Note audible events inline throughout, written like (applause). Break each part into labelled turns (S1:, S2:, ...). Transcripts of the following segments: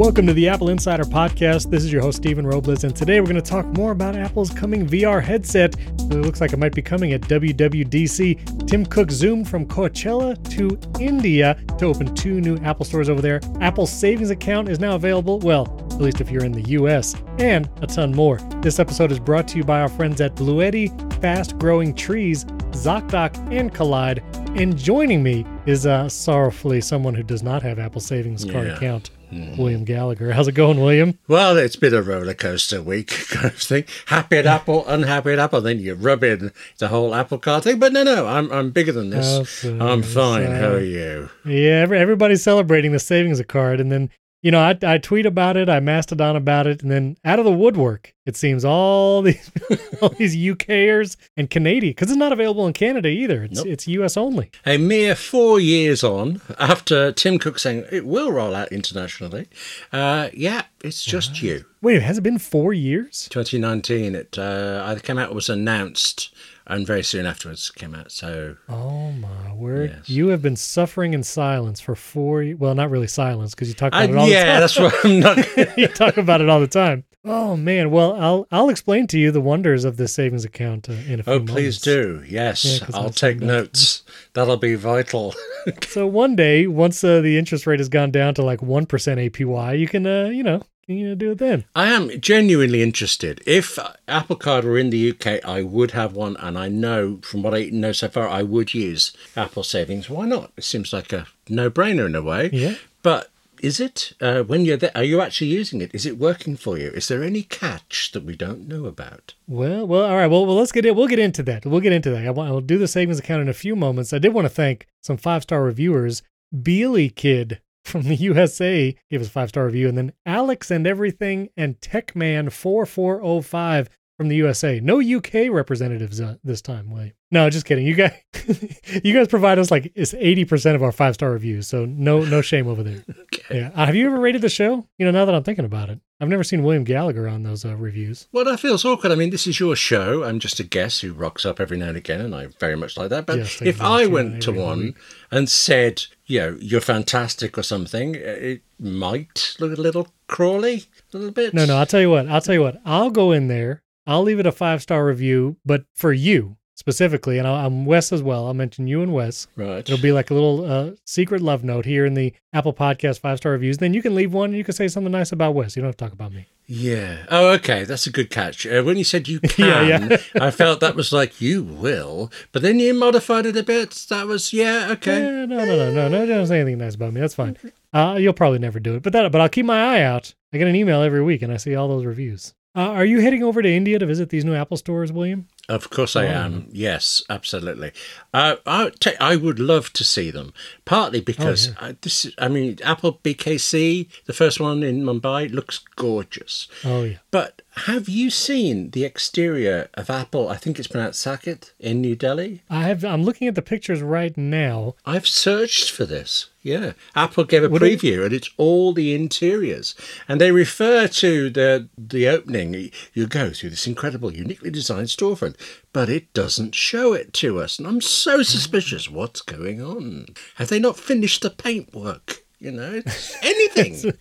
S1: Welcome to the Apple Insider Podcast. This is your host, Stephen Robles, and today we're going to talk more about Apple's coming VR headset. It looks like it might be coming at WWDC. Tim Cook zoomed from Coachella to India to open two new Apple stores over there. Apple's savings account is now available, well, at least if you're in the US, and a ton more. This episode is brought to you by our friends at Bluetti, Fast Growing Trees, ZocDoc, and Kolide. And joining me is uh, sorrowfully someone who does not have Apple Savings Card
S2: Yeah.
S1: account, William Gallagher. How's it going, William?
S2: Well, it's been a roller coaster week (laughs) kind of thing. Happy at Apple, unhappy at Apple. Then you rub in the whole Apple Card thing. But no, no, I'm I'm bigger than this.
S1: Oh, so-
S2: I'm fine.
S1: so-
S2: How are you?
S1: Yeah, everybody's celebrating the savings card, and then you know I, I tweet about it, I mastodon about it, and then out of the woodwork, it seems all (laughs) these all these UKers and Canadian because it's not available in Canada either. It's
S2: Nope.
S1: it's US only.
S2: A mere four years on, after Tim Cook saying it will roll out internationally, uh, yeah, it's just you.
S1: Wait, has it been four years?
S2: 2019, it uh, either came out, or was announced, and very soon afterwards came out. So
S1: Oh my word!
S2: Yes.
S1: You have been suffering in silence for four. Well, not really silence because you talk
S2: I,
S1: about it all
S2: yeah,
S1: the
S2: that's what I'm not. (laughs)
S1: time. you talk about it all the time. Oh man! Well, I'll I'll explain to you the wonders of this savings account uh, in a few
S2: Oh,
S1: moments.
S2: please do. Yes,
S1: Yeah,
S2: I'll take notes. That'll be vital. (laughs)
S1: So one day, once uh, the interest rate has gone down to like one percent APY, you can, uh, you know, you know, do it then.
S2: I am genuinely interested. If Apple Card were in the UK, I would have one, and I know from what I know so far, I would use Apple Savings. Why not? It seems like a no-brainer in a way.
S1: Yeah.
S2: But is it uh, when you're there? Are you actually using it? Is it working for you? Is there any catch that we don't know about?
S1: Well, well, all right. Well, well, let's get it. We'll get into that. We'll get into that. I want, I'll do the savings account in a few moments. I did want to thank some five star reviewers. Beely Kid from the USA. Gave us a five star review. And then Alex and Everything and Techman4405 from the USA. No UK representatives uh, this time, William. No, just kidding. You guys, (laughs) you guys provide us like it's eighty percent of our five star reviews, so no, no shame over there. (laughs)
S2: Okay.
S1: Yeah. Uh, have you ever rated the show? You know, now that I'm thinking about it, I've never seen William Gallagher on those uh, reviews.
S2: Well, that feels awkward. I mean, this is your show. I'm just a guest who rocks up every now and again, and I very much like that. But
S1: Yes,
S2: if. I went to one
S1: week.
S2: and said, you know, you're fantastic or something, it might look a little crawly, a little bit.
S1: No, no, I'll tell you what. I'll tell you what. I'll go in there. I'll leave it a five star review, but for you specifically, and I'll, I'm Wes as well. I'll mention you and Wes.
S2: Right.
S1: It'll be like a little uh, secret love note here in the Apple Podcast five star reviews. Then you can leave one and you can say something nice about Wes. You don't have to talk about me.
S2: Yeah. Oh, okay. That's a good catch. Uh, when you said you (laughs) can,
S1: Yeah, yeah.
S2: I felt that was like you will, but then you modified it a bit. That was yeah. Okay.
S1: Eh, no, no, no, no, no. Don't say anything nice about me. That's fine. (laughs) Uh, you'll probably never do it, but that. But I'll keep my eye out. I get an email every week and I see all those reviews. Uh, are you heading over to India to visit these new Apple stores, William?
S2: Of course I
S1: Oh.
S2: am. Yes, absolutely. Uh, I, would ta- I would love to see them. Partly because uh, this. Is, I mean, Apple BKC, the first one in Mumbai, looks gorgeous.
S1: Oh yeah.
S2: But have you seen the exterior of Apple? I think it's pronounced Saket in New Delhi.
S1: I have. I'm looking at the pictures right now.
S2: I've searched for this. Yeah, Apple gave a
S1: it-
S2: preview, and it's all the interiors, and they refer to the the opening. You go through this incredible, uniquely designed storefront, but it doesn't show it to us, and I'm so suspicious. What's going on? Have they not finished the paintwork? You know, (laughs) it's anything.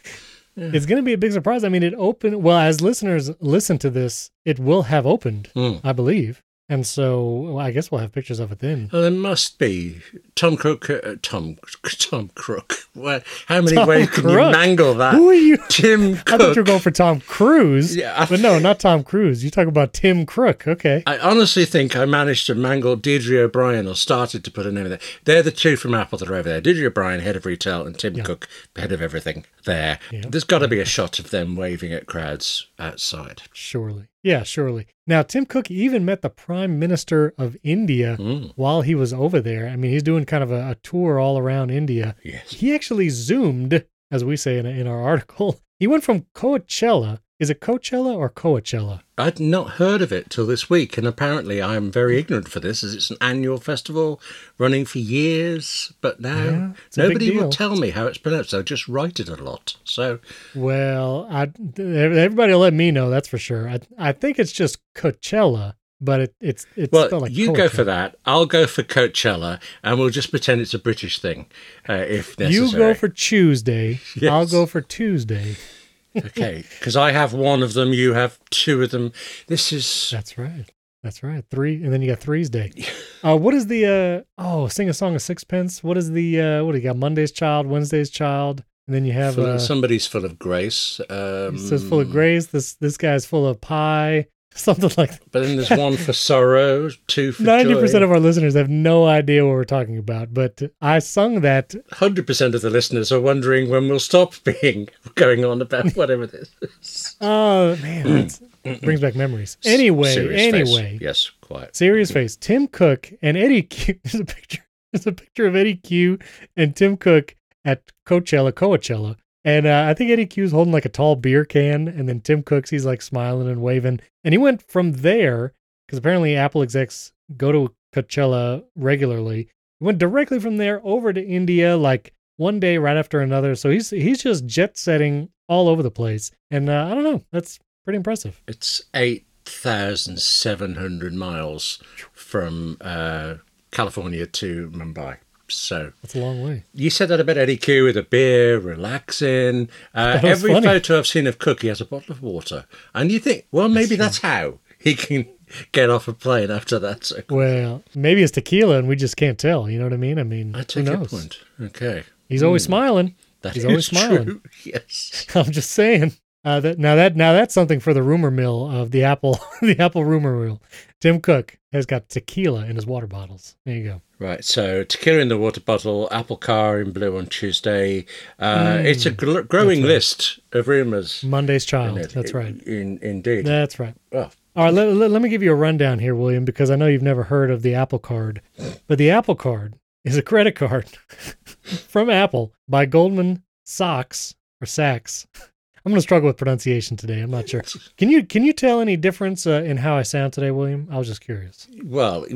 S1: It's going to be a big surprise. I mean, it opened. Well, as listeners listen to this, it will have opened,
S2: Mm.
S1: I believe. And so well, I guess we'll have pictures of it then.
S2: Well, there must be Tom Crook. Uh, Tom (laughs) Tom Crook. Well, how many
S1: Tom
S2: ways can you mangle that?
S1: Who are you?
S2: Tim (laughs)
S1: I thought you were going for Tom Cruise.
S2: Yeah, I-
S1: but no, not Tom Cruise. You talk about Tim Crook. Okay.
S2: I honestly think I managed to mangle Deirdre O'Brien, or started to put a name in there. They're the two from Apple that are over there. Deirdre O'Brien, head of retail, and Tim Cook, head of everything there.
S1: Yeah.
S2: There's got to be a shot of them waving at crowds outside.
S1: Surely. Yeah, surely. Now, Tim Cook even met the Prime Minister of India
S2: Mm.
S1: while he was over there. I mean, he's doing kind of a, a tour all around India.
S2: Yes.
S1: He actually zoomed, as we say in, in our article. (laughs) He went from Coachella. Is it Coachella or Coachella?
S2: I'd not heard of it till this week, and apparently I'm very ignorant for this, as it's an annual festival running for years. But now
S1: Yeah, it's a big
S2: nobody will tell me how it's pronounced. I'll just write it a lot. So
S1: Well, I, everybody let me know, that's for sure. I, I think it's just Coachella, but it, it's it's
S2: Well,
S1: like
S2: you go for that. I'll go for Coachella, and we'll just pretend it's a British thing, uh, if necessary.
S1: You go for Tuesday. (laughs) I'll go for Tuesday.
S2: Okay, because I have one of them, you have two of them. This is
S1: That's right. That's right. Three, and then you got Three's Day. (laughs) Uh, what is the uh oh? Sing a song of sixpence. What is the uh what do you got? Monday's Child, Wednesday's Child, and then you have
S2: full,
S1: uh,
S2: somebody's full of grace. Um,
S1: says full of grace. This this guy's full of pie. (laughs) Something like that.
S2: But then there's one for sorrow, two for
S1: ninety percent
S2: joy.
S1: of our listeners have no idea what we're talking about. But I sung that.
S2: Hundred percent of the listeners are wondering when we'll stop (laughs) being going on about (laughs) whatever this is.
S1: Oh man, that's, brings back memories. Anyway,
S2: Serious face.
S1: anyway,
S2: yes, quiet.
S1: serious face. Tim Cook and Eddy Cue. There's a picture. There's a picture of Eddy Cue and Tim Cook at Coachella, Coachella. And uh, I think Eddy Cue's holding like a tall beer can, and then Tim Cook's he's like smiling and waving. And he went from there because apparently Apple execs go to Coachella regularly. He went directly from there over to India, like one day right after another. So he's he's just jet setting all over the place. And uh, I don't know, that's pretty impressive.
S2: It's eight thousand seven hundred miles from uh, California to Mumbai. So
S1: That's a long way.
S2: you said that about Eddy Cue with a beer, relaxing. Uh, every
S1: funny.
S2: photo I've seen of Cook, he has a bottle of water, and you think, well, maybe that's, how he can get off a plane after that. So
S1: Well, maybe it's tequila and we just can't tell. You know what I mean? I mean,
S2: I
S1: who
S2: take your
S1: knows?
S2: point. Okay,
S1: He's always smiling.
S2: that
S1: He's always smiling.
S2: true. (laughs) Yes. (laughs)
S1: I'm just saying. Uh, that now that now that's something for the rumor mill of the Apple (laughs) the Apple rumor mill. Tim Cook has got tequila in his water bottles. There you go.
S2: Right, so tequila in the water bottle, Apple Car in blue on Tuesday. Uh,
S1: Mm.
S2: it's a gl- growing list of rumours.
S1: Monday's
S2: in
S1: child.
S2: it.
S1: That's right.
S2: In, indeed.
S1: That's right.
S2: Well,
S1: All right. Let, let, let me give you a rundown here, William, because I know you've never heard of the Apple Card, but the Apple Card is a credit card (laughs) from Apple by Goldman Sachs or Sachs. I'm to struggle with pronunciation today. I'm not sure. Can you can you tell any difference uh, in how I sound today, William? I was just curious.
S2: well,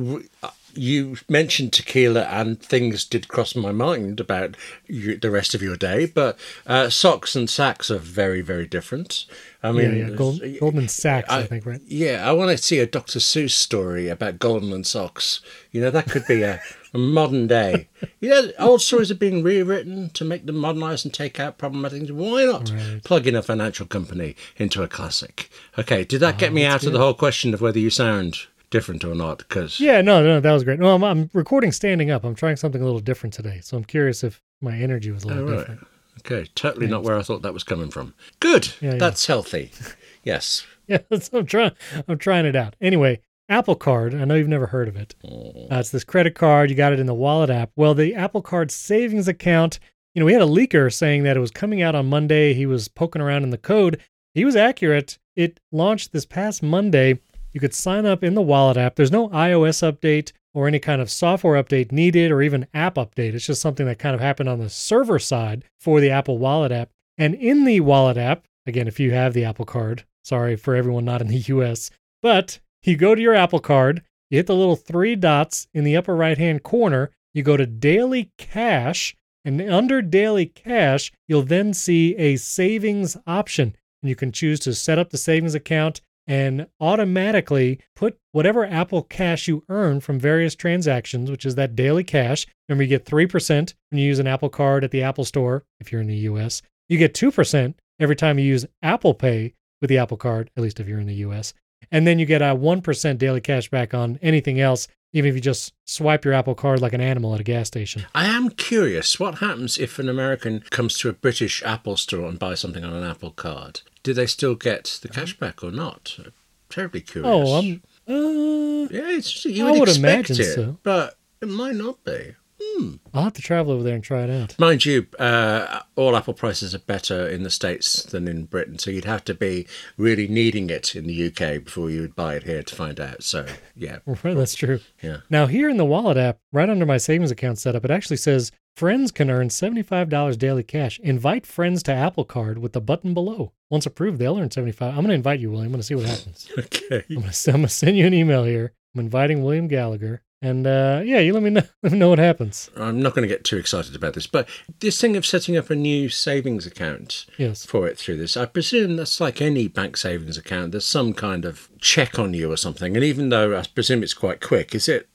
S2: you mentioned tequila, and things did cross my mind about you, the rest of your day. But uh, socks and sacks are very, very different. I mean,
S1: yeah, yeah. Gold, Goldman Sachs, I, think, right?
S2: Yeah, I want to see a Dr. Seuss story about Goldman socks. You know, that could be a, a modern day. You know, old stories are being rewritten to make them modernise and take out problematic things. Why not
S1: Right.
S2: plug in a financial company into a classic? Okay, did that get
S1: Oh,
S2: me out of the whole question of whether you sound different or not? Because
S1: Yeah, no, no, that was great. No, I'm, I'm recording standing up. I'm trying something a little different today, so I'm curious if my energy was a little
S2: right.
S1: different.
S2: Okay, totally not where I thought that was coming from. Good.
S1: Yeah, yeah.
S2: That's healthy. (laughs) Yes.
S1: Yeah, (laughs) so I'm trying. I'm trying it out. Anyway, Apple Card. I know you've never heard of it. Uh, it's this credit card. You got it in the Wallet app. Well, the Apple Card savings account. You know, we had a leaker saying that it was coming out on Monday. He was poking around in the code. He was accurate. It launched this past Monday. You could sign up in the Wallet app. There's no iOS update or any kind of software update needed or even app update. It's just something that kind of happened on the server side for the Apple Wallet app. And in the Wallet app, again, if you have the Apple Card, sorry for everyone not in the US, but you go to your Apple Card, you hit the little three dots in the upper right hand corner, you go to Daily Cash, and under Daily Cash, you'll then see a savings option. And you can choose to set up the savings account and automatically put whatever Apple Cash you earn from various transactions, which is that daily cash. Remember, you get 3% when you use an Apple Card at the Apple Store if you're in the US. You get 2% every time you use Apple Pay with the Apple Card, at least if you're in the US. And then you get a 1% daily cash back on anything else, even if you just swipe your Apple Card like an animal at a gas station.
S2: I am curious what happens if an American comes to a British Apple store and buys something on an Apple card? Do they still get the cash back or not? I'm terribly curious.
S1: Oh, I'm. Uh,
S2: Yeah, it's, you
S1: I
S2: would,
S1: would
S2: expect
S1: imagine
S2: it,
S1: so.
S2: but it might not be. Hmm.
S1: I'll have to travel over there and try it out.
S2: Mind you, uh, all Apple prices are better in the States than in Britain, so you'd have to be really needing it in the UK before you would buy it here to find out. So, yeah, (laughs)
S1: Right, that's true.
S2: yeah.
S1: Now, here in the Wallet app, right under my savings account setup, it actually says friends can earn $75 daily cash. Invite friends to Apple Card with the button below. Once approved, they'll earn 75 I'm going to invite you, William. I'm going to see what happens. (laughs)
S2: Okay.
S1: I'm going to send you an email here. I'm inviting William Gallagher, And uh, yeah, you let me know, (laughs) let me know what happens.
S2: I'm not going to get too excited about this, but this thing of setting up a new savings account
S1: Yes.
S2: for it through this, I presume that's like any bank savings account. There's some kind of check on you or something. And even though I presume it's quite quick, is it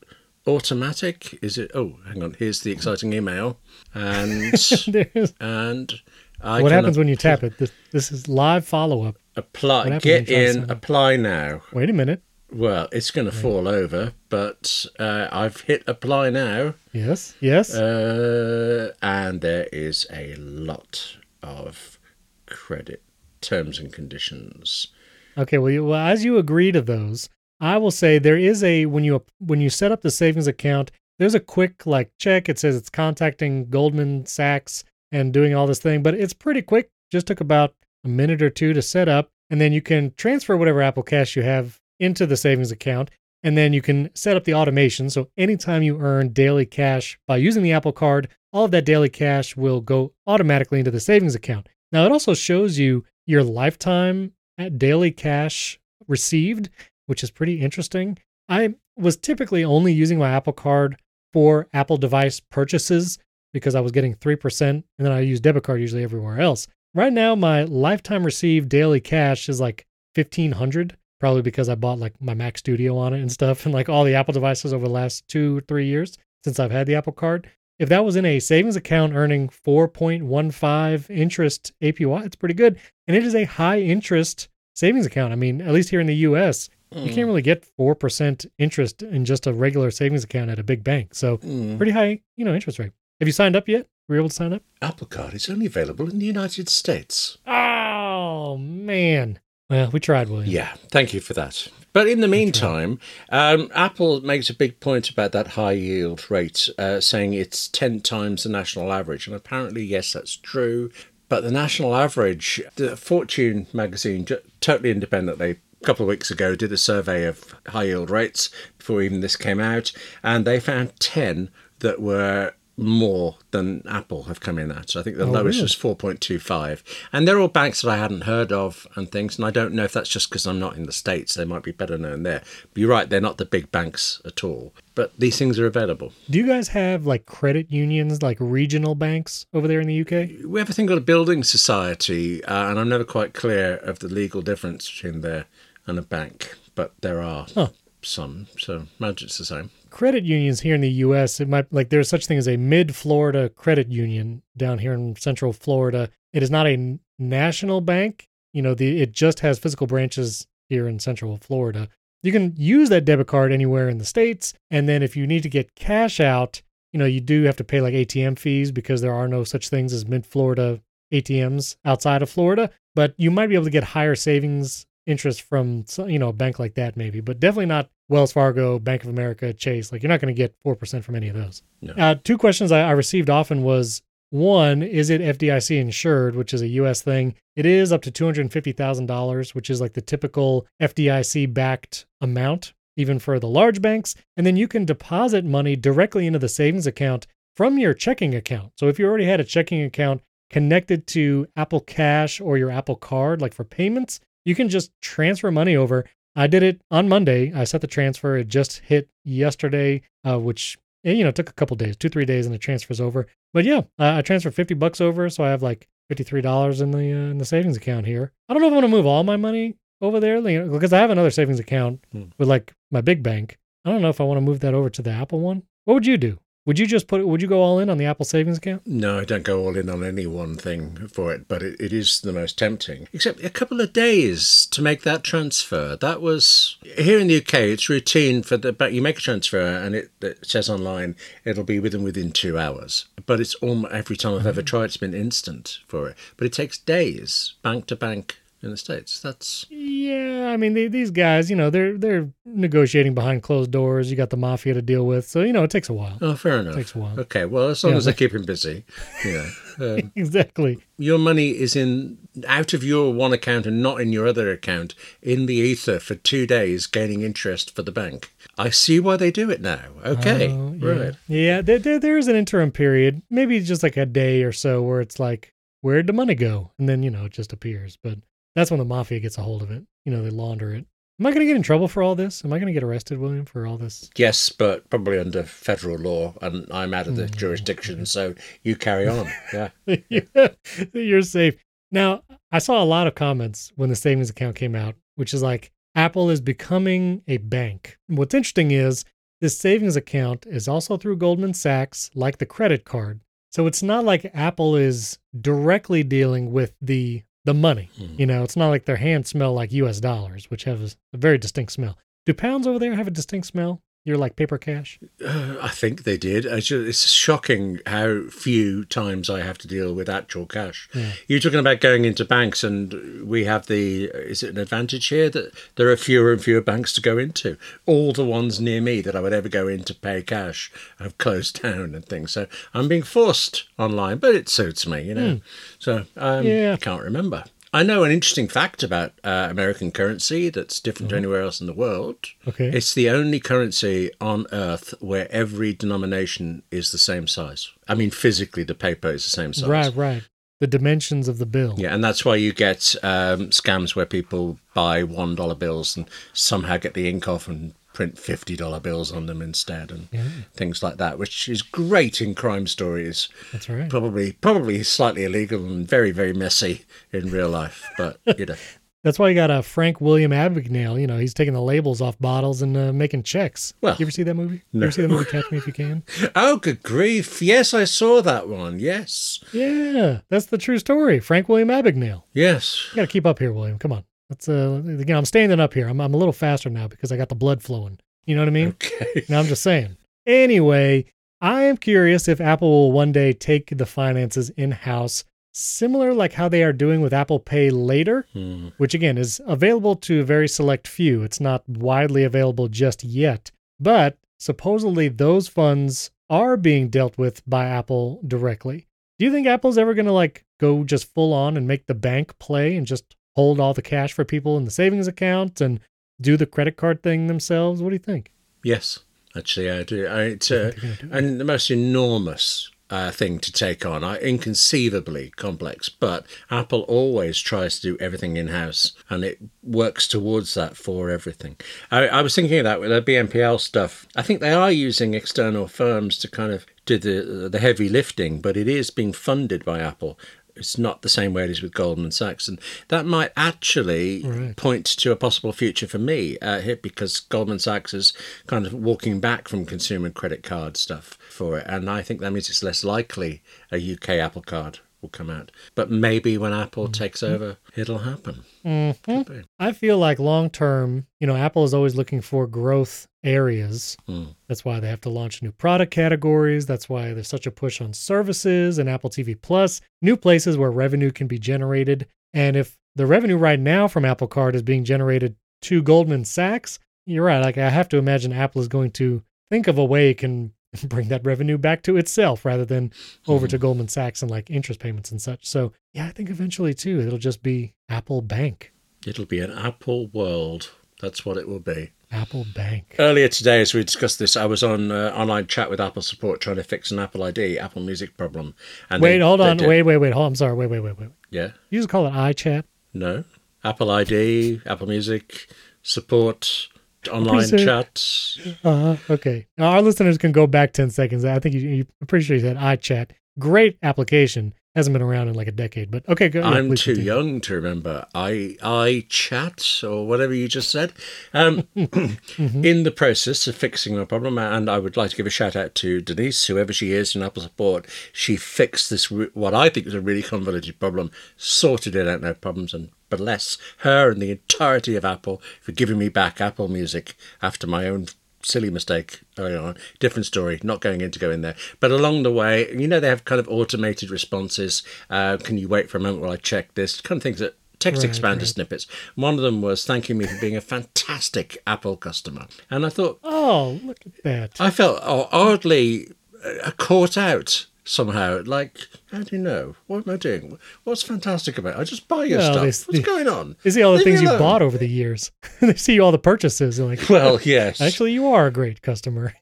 S2: automatic? Is it? Oh, hang on. Here's the exciting email, and (laughs) and I
S1: what happens when you tap it? This, this is live follow up.
S2: Apply. Get
S1: when you try to
S2: in. Apply now.
S1: Wait a minute.
S2: Well, it's going to fall over, but uh, I've hit apply now.
S1: Yes. Yes.
S2: Uh, and there is a lot of credit terms and conditions.
S1: Okay, well, you, well, as you agree to those, I will say there is a when you when you set up the savings account, there's a quick like check. It says it's contacting Goldman Sachs and doing all this thing, but it's pretty quick. Just took about a minute or two to set up, and then you can transfer whatever Apple Cash you have into the savings account, and then you can set up the automation. So anytime you earn daily cash by using the Apple Card, all of that daily cash will go automatically into the savings account. Now it also shows you your lifetime at daily cash received, which is pretty interesting. I was typically only using my Apple Card for Apple device purchases because I was getting 3%, and then I use debit card usually everywhere else. Right now, my lifetime received daily cash is like 1500 probably because I bought like my Mac Studio on it and stuff, (laughs) and like all the Apple devices over the last two, three years since I've had the Apple Card. If that was in a savings account earning 4.15 interest APY, it's pretty good. And it is a high interest savings account. I mean, at least here in the US, you can't really get 4% interest in just a regular savings account at a big bank. So,
S2: Mm.
S1: pretty high, you know, interest rate. Have you signed up yet? Were you able to sign up?
S2: Apple Card is only available in the United States.
S1: Oh, man. Well, we tried, William.
S2: Yeah, thank you for that. But in the meantime, um, Apple makes a big point about that high yield rate, uh, saying it's 10 times the national average. And apparently, yes, that's true. But the national average, the Fortune magazine, totally independently, a couple of weeks ago, did a survey of high yield rates before even this came out. And they found 10 that were more than Apple have come in at. So I think the
S1: Oh,
S2: lowest
S1: really?
S2: was 4.25. And they're all banks that I hadn't heard of and things. And I don't know if that's just because I'm not in the States. They might be better known there. But you're right, they're not the big banks at all. But these things are available.
S1: Do you guys have like credit unions, like regional banks over there in the UK?
S2: We have a thing called a building society, uh, and I'm never quite clear of the legal difference between there and a bank. But there are
S1: Huh.
S2: some. So imagine it's the same.
S1: Credit unions here in the US, it might like there's such thing as a mid Florida credit union down here in central Florida. It is not a national bank. You know, the it just has physical branches here in central Florida. You can use that debit card anywhere in the states, and then if you need to get cash out, you know, you do have to pay like ATM fees because there are no such things as mid Florida ATMs outside of Florida, but you might be able to get higher savings interest from you know a bank like that maybe, but definitely not Wells Fargo, Bank of America, Chase. Like you're not going to get four percent from any of those.
S2: No.
S1: Uh, two questions I, I received often was one: Is it FDIC insured, which is a U.S. thing? It is up to two hundred fifty thousand dollars, which is like the typical FDIC backed amount, even for the large banks. And then you can deposit money directly into the savings account from your checking account. So if you already had a checking account connected to Apple Cash or your Apple Card, like for payments, you can just transfer money over. I did it on Monday. I set the transfer. It just hit yesterday, uh, which eh, you know took a couple days, two three days, and it transfers over. But yeah, uh, I transferred fifty bucks over, so I have like fifty three dollars in the uh, in the savings account here. I don't know if I want to move all my money over there you know, because I have another savings account
S2: Hmm.
S1: with like my big bank. I don't know if I want to move that over to the Apple one. What would you do? Would you just put? Would you go all in on the Apple savings account?
S2: No, I don't go all in on any one thing for it, but it, it is the most tempting. Except a couple of days to make that transfer. That was here in the UK. It's routine for the but you make a transfer and it, it says online it'll be within within two hours. But it's almost every time I've ever tried, it's been instant for it. But it takes days, bank to bank in the states. That's
S1: Yeah, I mean they, these guys, you know, they're they're negotiating behind closed doors. You got the mafia to deal with, so you know it takes a while.
S2: oh, fair enough.
S1: Takes a while.
S2: Okay, well, as long
S1: Yeah.
S2: as they keep him busy, know. (laughs) Um,
S1: exactly.
S2: your money is in out of your one account and not in your other account in the ether for two days gaining interest for the bank i see why they do it now okay
S1: Oh, yeah.
S2: right
S1: Yeah, there, there there is an interim period, maybe just like a day or so, where it's like, where'd the money go? And then you know it just appears. But that's when the mafia gets a hold of it. You know, they launder it. Am I going to get in trouble for all this? Am I going to get arrested, William, for all this?
S2: Yes, but probably under federal law, and I'm out of the mm. jurisdiction, so you carry on. (laughs) Yeah. (laughs)
S1: You're safe. Now, I saw a lot of comments when the savings account came out, which is like Apple is becoming a bank. What's interesting is this savings account is also through Goldman Sachs, like the credit card. So it's not like Apple is directly dealing with the the money.
S2: Hmm.
S1: You know, it's not like their hands smell like US dollars, which have a, a very distinct smell. Do pounds over there have a distinct smell? You're like paper cash?
S2: Uh, I think they did. It's shocking how few times I have to deal with actual cash.
S1: Yeah.
S2: You're talking about going into banks, and we have the. Is it an advantage here that there are fewer and fewer banks to go into? All the ones near me that I would ever go in to pay cash have closed (laughs) down and things. So I'm being forced online, but it suits me, you know. So um,
S1: Yeah.
S2: I can't remember. I know an interesting fact about uh, American currency that's different to anywhere else in the world.
S1: Okay.
S2: It's the only currency on earth where every denomination is the same size. I mean, physically, the paper is the same size.
S1: Right, right. The dimensions of the bill.
S2: Yeah, and that's why you get um, scams where people buy one dollar bills and somehow get the ink off and print fifty dollar bills on them instead, and things like that, which is great in crime stories.
S1: That's right.
S2: Probably, probably slightly illegal and very, very messy in real life, but you know. (laughs)
S1: That's why you got a Frank William Abagnale. You know, he's taking the labels off bottles and uh, making checks.
S2: Well,
S1: you ever see that movie? You ever see the movie (laughs) Catch Me If You Can?
S2: Oh, good grief! Yes, I saw that one. Yes,
S1: Yeah, that's the true story. Frank William Abagnale.
S2: yes.
S1: You got to keep up here, William. Come on. Let's. Uh, know, I'm standing up here. I'm. I'm a little faster now because I got the blood flowing. You know what I mean?
S2: Okay.
S1: Now I'm just saying. Anyway, I am curious if Apple will one day take the finances in house, similar like how they are doing with Apple Pay later,
S2: Hmm.
S1: which again is available to a very select few. It's not widely available just yet, but supposedly those funds are being dealt with by Apple directly. Do you think Apple's ever going to like go just full on and make the bank play and just hold all the cash for people in the savings account and do the credit card thing themselves? What do you think?
S2: Yes, actually, I do. I, it's uh,
S1: think they're gonna do
S2: and the most enormous uh, thing to take on, I, inconceivably complex. But Apple always tries to do everything in house, and it works towards that for everything. I, I was thinking of that with the BNPL stuff. I think they are using external firms to kind of do the the heavy lifting, but it is being funded by Apple. It's not the same way it is with Goldman Sachs, and that might actually
S1: Right.
S2: point to a possible future for me uh, here because Goldman Sachs is kind of walking back from consumer credit card stuff for it, and I think that means it's less likely a UK Apple Card will come out. But maybe when Apple takes over, it'll happen.
S1: Mhm. I feel like long term, you know, Apple is always looking for growth areas.
S2: Mm.
S1: That's why they have to launch new product categories. That's why there's such a push on services and Apple TV Plus, new places where revenue can be generated. And if the revenue right now from Apple Card is being generated to Goldman Sachs, you're right. Like I have to imagine Apple is going to think of a way it can (laughs) bring that revenue back to itself rather than over to Goldman Sachs and like interest payments and such. So yeah, I think eventually too, it'll just be Apple Bank.
S2: It'll be an Apple world. That's what it will be.
S1: Apple Bank.
S2: Earlier today, as we discussed this, I was on uh, online chat with Apple support trying to fix an Apple ID, Apple Music problem. And
S1: Wait,
S2: they-
S1: hold on. Wait, wait, wait. Hold on. I'm sorry. Wait, wait, wait, wait.
S2: Yeah.
S1: You just call it iChat.
S2: No. Apple ID, Apple Music, support, online
S1: Appreciate-
S2: chat.
S1: Uh, okay. Now, our listeners can go back 10 seconds. I think you, you I'm pretty sure you said iChat. Great application. Hasn't been around in like a decade, but okay, go. yeah,
S2: I'm too
S1: continue.
S2: young to remember i i chat or whatever you just said. Um, (laughs) (clears throat)
S1: Mm-hmm.
S2: In the process of fixing my problem, and I would like to give a shout out to Denise, whoever she is in Apple support. She fixed this what I think was a really convoluted problem, sorted it out, no problems, and bless her and the entirety of Apple for giving me back Apple Music after my own silly mistake early on. Different story, not going in to go in there. But along the way, you know, they have kind of automated responses. Uh, can you wait for a moment while I check this? Kind of things that text
S1: Right,
S2: expander
S1: right.
S2: snippets. One of them was thanking me for being a fantastic Apple customer. And I thought,
S1: Oh, look at that.
S2: I felt oddly uh, caught out somehow. Like, how do you know? What am I doing? What's fantastic about it? I just buy your
S1: Well,
S2: stuff. What's going on?
S1: They see all the
S2: Leave
S1: things you bought over the years. (laughs) they see all the purchases. They're like,
S2: Well, (laughs) yes.
S1: Actually, you are a great customer.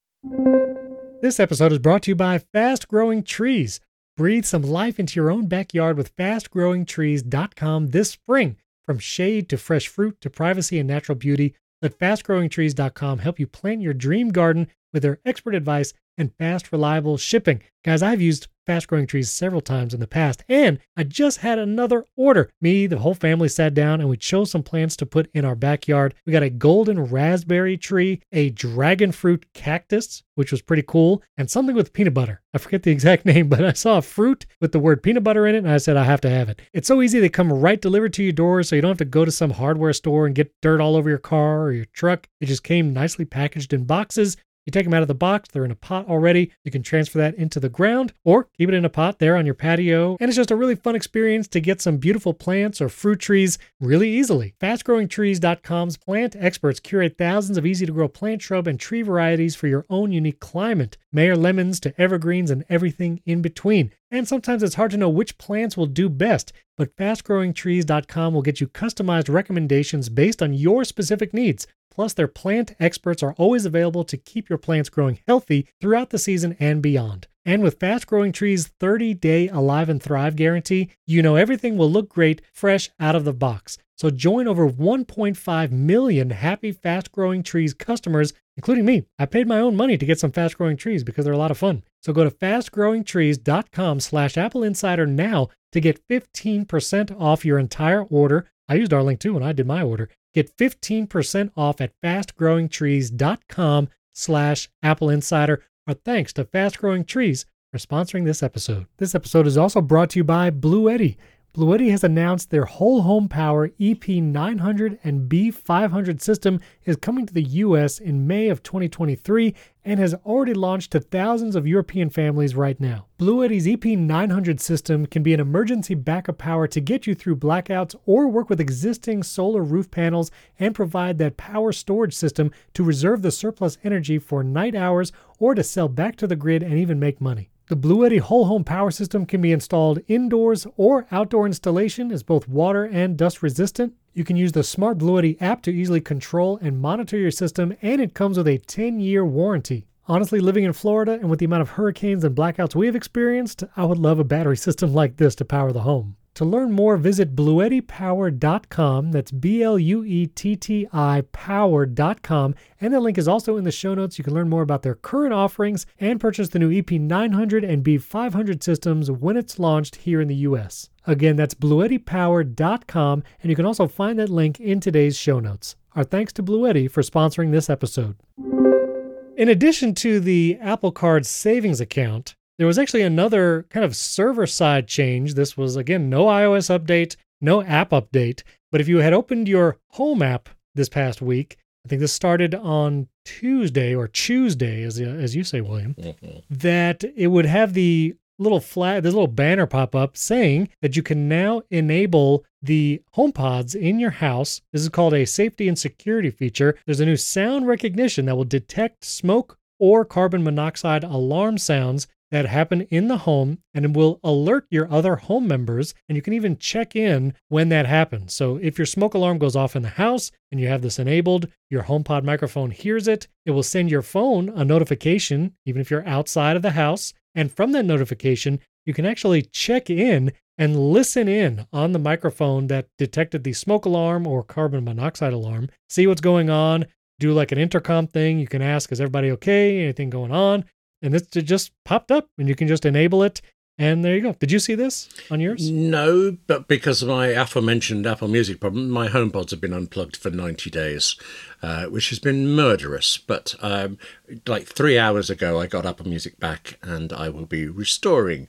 S1: This episode is brought to you by Fast Growing Trees. Breathe some life into your own backyard with fastgrowingtrees.com this spring. From shade to fresh fruit to privacy and natural beauty, Let fastgrowingtrees.com help you plant your dream garden with their expert advice and fast, reliable shipping. Guys, I've used Fast Growing Trees several times in the past, and I just had another order. Me, the whole family sat down and we chose some plants to put in our backyard. We got a golden raspberry tree, a dragon fruit cactus, which was pretty cool, and something with peanut butter. I forget the (laughs) exact name, but I saw a fruit with the word peanut butter in it, and I said, I have to have it. It's so easy, they come right delivered to your door, so you don't have to go to some hardware store and get dirt all over your car or your truck. It just came nicely packaged in boxes. You take them out of the box, they're in a pot already. You can transfer that into the ground or keep it in a pot there on your patio. And it's just a really fun experience to get some beautiful plants or fruit trees really easily. FastGrowingTrees.com's plant experts curate thousands of easy to grow plant, shrub, and tree varieties for your own unique climate. Meyer lemons to evergreens and everything in between. And sometimes it's hard to know which plants will do best, but fastgrowingtrees.com will get you customized recommendations based on your specific needs. Plus, their plant experts are always available to keep your plants growing healthy throughout the season and beyond. And with Fast Growing Trees' 30 day Alive and Thrive guarantee, you know everything will look great fresh out of the box. So join over 1.5 million happy Fast Growing Trees customers, including me. I paid my own money to get some Fast Growing Trees because they're a lot of fun. So go to fastgrowingtrees.com slash Apple Insider now to get 15% off your entire order. I used our link too when I did my order. Get 15% off at fastgrowingtrees.com slash Apple Insider. Our thanks to Fast Growing Trees for sponsoring this episode. This episode is also brought to you by Bluetti. Bluetti has announced their whole home power EP900 and B500 system is coming to the US in May of 2023 and has already launched to thousands of European families right now. Bluetti's EP900 system can be an emergency backup power to get you through blackouts or work with existing solar roof panels and provide that power storage system to reserve the surplus energy for night hours or to sell back to the grid and even make money. The Bluetti whole home power system can be installed indoors or outdoor installation is both water and dust resistant. You can use the Smart Bluetti app to easily control and monitor your system, and it comes with a 10 year warranty. Honestly, living in Florida and with the amount of hurricanes and blackouts we have experienced, I would love a battery system like this to power the home. To learn more, visit bluettipower.com. That's B L U E T T I power.com. And the link is also in the show notes. You can learn more about their current offerings and purchase the new EP900 and B500 systems when it's launched here in the US. Again, that's bluettipower.com. And you can also find that link in today's show notes. Our thanks to Bluetti for sponsoring this episode. In addition to the Apple Card savings account, there was actually another kind of server side change. This was, again, no iOS update, no app update. But if you had opened your home app this past week, I think this started on Tuesday or Tuesday, as, as you say, William, mm-hmm. that it would have the little flag, this little banner pop up saying that you can now enable the HomePods in your house. This is called a safety and security feature. There's a new sound recognition that will detect smoke or carbon monoxide alarm sounds that happen in the home and it will alert your other home members and you can even check in when that happens. So if your smoke alarm goes off in the house and you have this enabled, your HomePod microphone hears it, it will send your phone a notification even if you're outside of the house and from that notification you can actually check in and listen in on the microphone that detected the smoke alarm or carbon monoxide alarm, see what's going on, do like an intercom thing. You can ask, is everybody okay? Anything going on? And it just popped up and you can just enable it and there you go. Did you see this on yours?
S2: No, but because of my aforementioned Apple Music problem, my HomePods have been unplugged for 90 days, uh, which has been murderous. But um, like three hours ago, I got Apple Music back and I will be restoring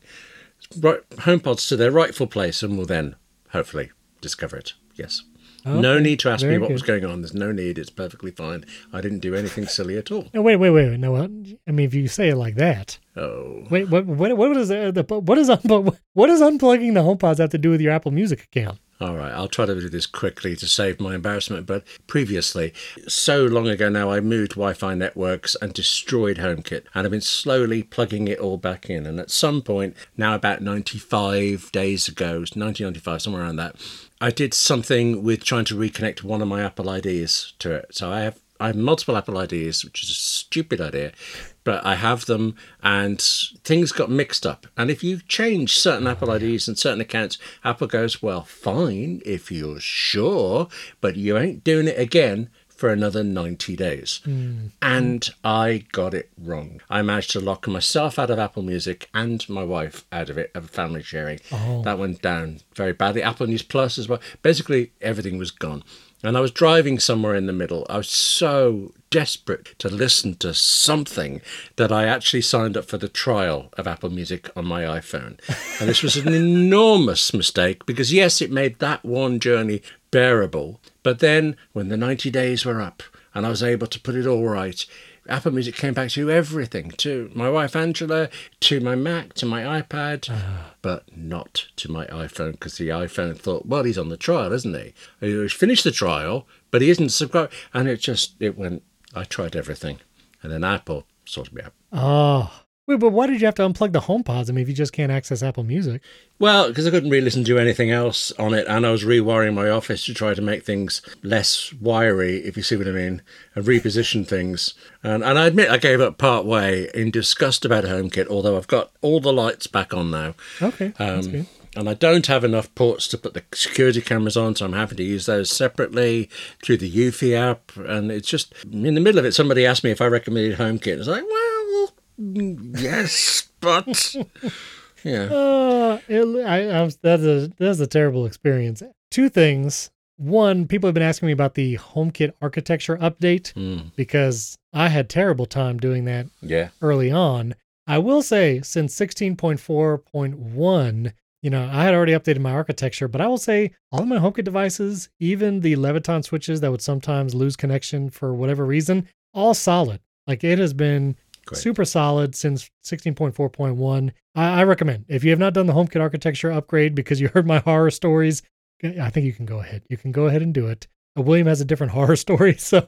S2: HomePods to their rightful place and will then hopefully discover it. Yes. Okay. No need to ask Very me what good. was going on. There's no need. It's perfectly fine. I didn't do anything silly at all.
S1: No, wait, wait, wait, wait. No, I mean, if you say it like that.
S2: Oh.
S1: Wait, what? What? What is uh, the, the what is what does unplugging the HomePods have to do with your Apple Music account?
S2: All right, I'll try to do this quickly to save my embarrassment. But previously, so long ago now, I moved Wi Fi networks and destroyed HomeKit, and I've been slowly plugging it all back in. And at some point, now about 95 days ago, 1995, somewhere around that, I did something with trying to reconnect one of my Apple IDs to it. So I have I have multiple Apple IDs, which is a stupid idea, but I have them and things got mixed up. And if you change certain oh, Apple IDs and certain accounts, Apple goes, well, fine, if you're sure, but you ain't doing it again for another 90 days. Hmm. And I got it wrong. I managed to lock myself out of Apple Music and my wife out of it, of family sharing. Oh. That went down very badly. Apple News Plus as well. Basically, everything was gone. And I was driving somewhere in the middle. I was so desperate to listen to something that I actually signed up for the trial of Apple Music on my iPhone. And this was an (laughs) enormous mistake because, yes, it made that one journey bearable. But then when the 90 days were up and I was able to put it all right, Apple Music came back to everything, to my wife Angela, to my Mac, to my iPad, ah. but not to my iPhone because the iPhone thought, well, he's on the trial, isn't he? He's finished the trial, but he isn't subscribed. And it just, it went, I tried everything. And then Apple sorted me out.
S1: Oh. Wait, but why did you have to unplug the HomePods? I mean, if you just can't access Apple Music.
S2: Well, because I couldn't really listen to anything else on it, and I was rewiring my office to try to make things less wiry, if you see what I mean, and reposition things. And, and I admit I gave up part way in disgust about HomeKit, although I've got all the lights back on now.
S1: Okay. that's
S2: Um,
S1: good.
S2: and I don't have enough ports to put the security cameras on, so I'm having to use those separately through the Eufy app. And it's just in the middle of it, somebody asked me if I recommended HomeKit. It's like, well, yes, but yeah. (laughs)
S1: Uh, it, I, I that's a that's a terrible experience. Two things. One, people have been asking me about the HomeKit architecture update
S2: Mm,
S1: because I had terrible time doing that
S2: yeah.
S1: early on. I will say since 16.4.1, you know, I had already updated my architecture, but I will say all of my HomeKit devices, even the Leviton switches that would sometimes lose connection for whatever reason, all solid. Like it has been
S2: Great.
S1: super solid since 16.4.1. I, I recommend if you have not done the HomeKit architecture upgrade because you (laughs) heard my horror stories, I think you can go ahead. You can go ahead and do it. Uh, William has a different (laughs) horror story, (laughs) so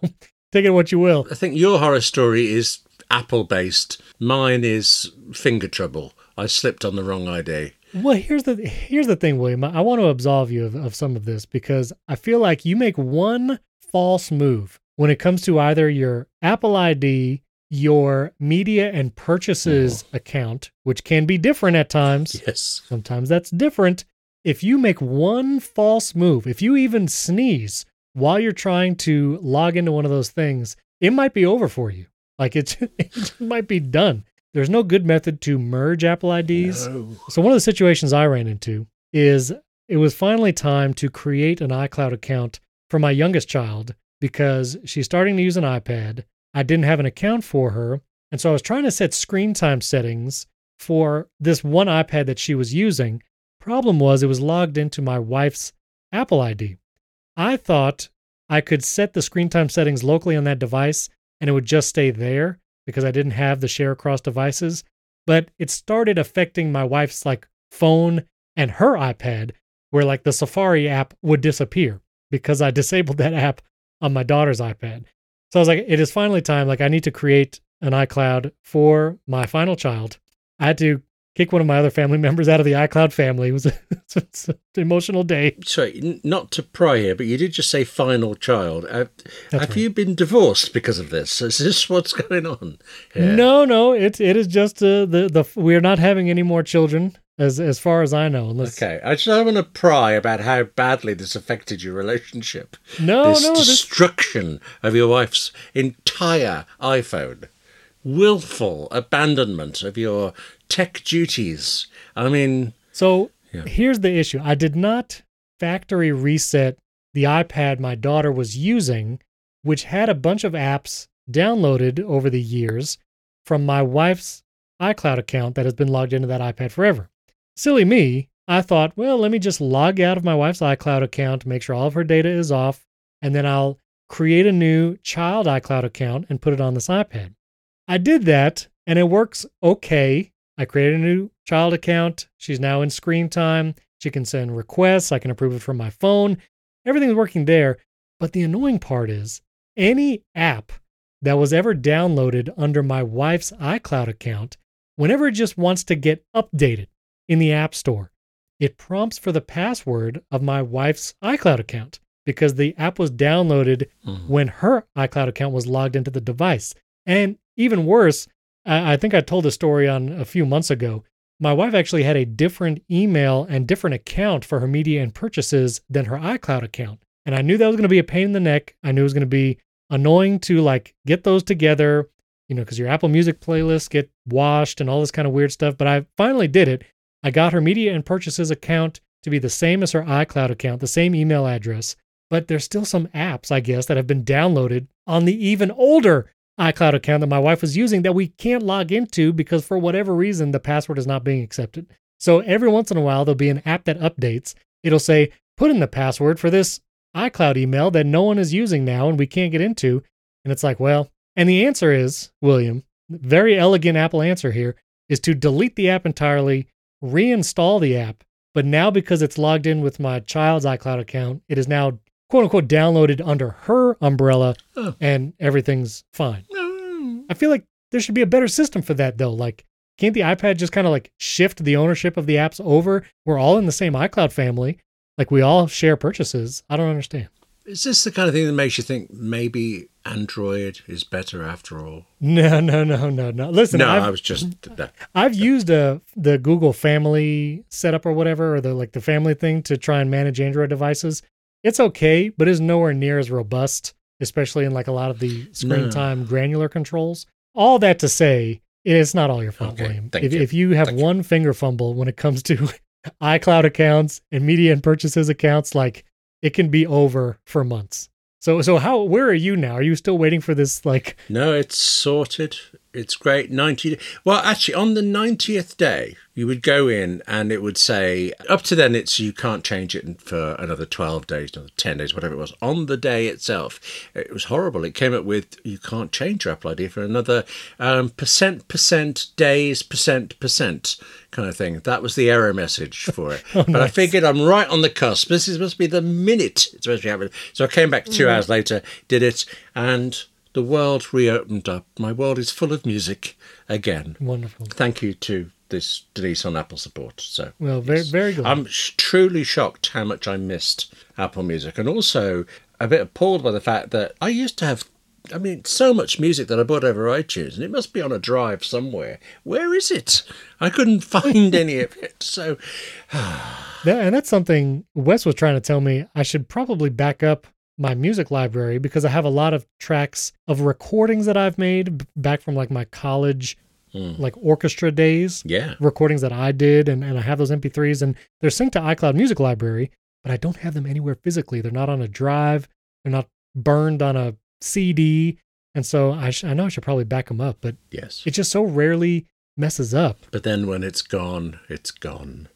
S1: take it what you will.
S2: I think your horror story is Apple based. Mine is finger trouble. I slipped on the wrong ID.
S1: Well, here's the here's the thing, William. I want to absolve you of, of some of this because I feel like you make one false move when it comes to either your Apple ID, your media and purchases account, which can be different at times.
S2: Yes.
S1: Sometimes that's different. If you make one false move, if you even sneeze while you're trying to log into one of those things, it might be over for you. Like it's, (laughs) it might be done. There's no good method to merge Apple IDs.
S2: No.
S1: So one of the situations I ran into is it was finally time to create an iCloud account for my youngest child because she's starting to use an iPad. I didn't have an account for her, and so I was trying to set screen time settings for this one iPad that she was using. Problem was it was logged into my wife's Apple ID. I thought I could set the screen time settings locally on that device and it would just stay there because I didn't have the share across devices but it started affecting my wife's like phone and her iPad where like the Safari app would disappear because I disabled that app on my daughter's iPad. So I was like it is finally time like I need to create an iCloud for my final child. I had to kick one of my other family (laughs) members out of the iCloud family. It was, a, (laughs) it's an emotional day.
S2: Sorry, n- not to pry here, but you did just say final child. Uh, have
S1: right.
S2: you been divorced because of this? Is this what's (laughs) going on? here?
S1: No, no, it it is just uh, the the we're not having any more children as as far as I know unless
S2: Okay, I just don't want to pry about how badly this affected your relationship.
S1: No,
S2: this
S1: no, this
S2: destruction of your wife's entire iPhone, willful abandonment of your tech duties. I mean,
S1: So
S2: Yeah.
S1: here's the issue. I did not factory reset the iPad my daughter was using, which had a bunch of apps downloaded over the years from my wife's iCloud account that has been logged into that iPad forever. Silly me, I thought, well, let me just log out of my wife's iCloud account, make sure all of her data is off, and then I'll create a new child iCloud account and put it on this iPad. I did that and it works okay. I created a new child account. She's now in screen time. She can send requests. I can approve it from my phone. Everything's working there. But the annoying part is any app that was ever downloaded under my wife's iCloud account, whenever it just wants to get updated in the App Store, it prompts for the password of my wife's iCloud account because the app was downloaded
S2: Mhm.
S1: when her iCloud account was logged into the device. And even worse, I I think I told the story on a few months ago. My wife actually had a different email and different account for her media and purchases than her iCloud account. And I knew that was going to be a pain in the neck. I knew it was going to be annoying to like get those together, you know, because your Apple Music playlists get washed and all this kind of weird stuff. But I finally did it. I got her media and purchases account to be the same as her iCloud account, the same email address. But there's still some apps, I guess, that have been downloaded on the even older iCloud account that my wife was using that we can't log into because for whatever reason the password is not being accepted. So every once in a while there'll be an app that updates. It'll say, put in the password for this iCloud email that no one is using now and we can't get into. And it's like, well, and the answer is, William, very elegant Apple answer here, is to delete the app entirely, reinstall the app. But now because it's logged in with my child's iCloud account, it is now quote unquote downloaded under her umbrella and everything's fine. I feel like there should be a better system for that though. Like, can't the iPad just kind of like shift the ownership of the apps over? We're all in the same iCloud family. Like we all share purchases. I don't understand.
S2: Is this the kind of thing that makes you think maybe Android is better after all?
S1: No, no, no, no, no. Listen,
S2: no,
S1: I've,
S2: I was just that.
S1: I've used uh, the Google Family setup or whatever, or the like the family thing to try and manage Android devices. It's okay, but it's nowhere near as robust, especially in like a lot of the screen
S2: No.
S1: time granular controls. All that to say, it's not all your fault,
S2: Okay,
S1: William. If,
S2: you.
S1: if you have
S2: Thank you.
S1: one finger fumble when it comes to (laughs) iCloud accounts and media and purchases accounts, like it can be over for months. So, so how? Where are you now? Are you still waiting for this? Like,
S2: No, it's sorted. It's great. 90. Well, actually, on the 90th day, you would go in and it would say, up to then, it's you can't change it for another 12 days, another 10 days, whatever it was. On the day itself, it was horrible. It came up with, you can't change your Apple ID for another um, percent, percent, days, percent, percent kind of thing. That was the error message for it. (laughs) but I figured I'm right on the cusp. This is, must be the minute it's supposed to be happening. So I came back 2 hours later, did it, and the world reopened up. My world is full of music again.
S1: wonderful.
S2: Thank you to this Denise on Apple support. So
S1: Well, very, very good.
S2: I'm sh- truly shocked how much I missed Apple Music, and also a bit appalled by the fact that I used to have. I mean, so much music that I bought over iTunes, and it must be on a drive somewhere. Where is it? I couldn't (laughs) find any of it. So, (sighs)
S1: That, and that's something Wes was trying to tell me. I should probably back up my music library because I have a lot of tracks of recordings that I've made back from like my college, hmm. like orchestra days,
S2: yeah,
S1: recordings that I did. And, and I have those MP3s and they're synced to iCloud Music Library, but I don't have them anywhere physically. They're not on a drive, they're not burned on a CD. And so I, sh- I know I should probably back them up, but
S2: yes.
S1: it just so rarely messes up.
S2: But then when it's gone, it's gone.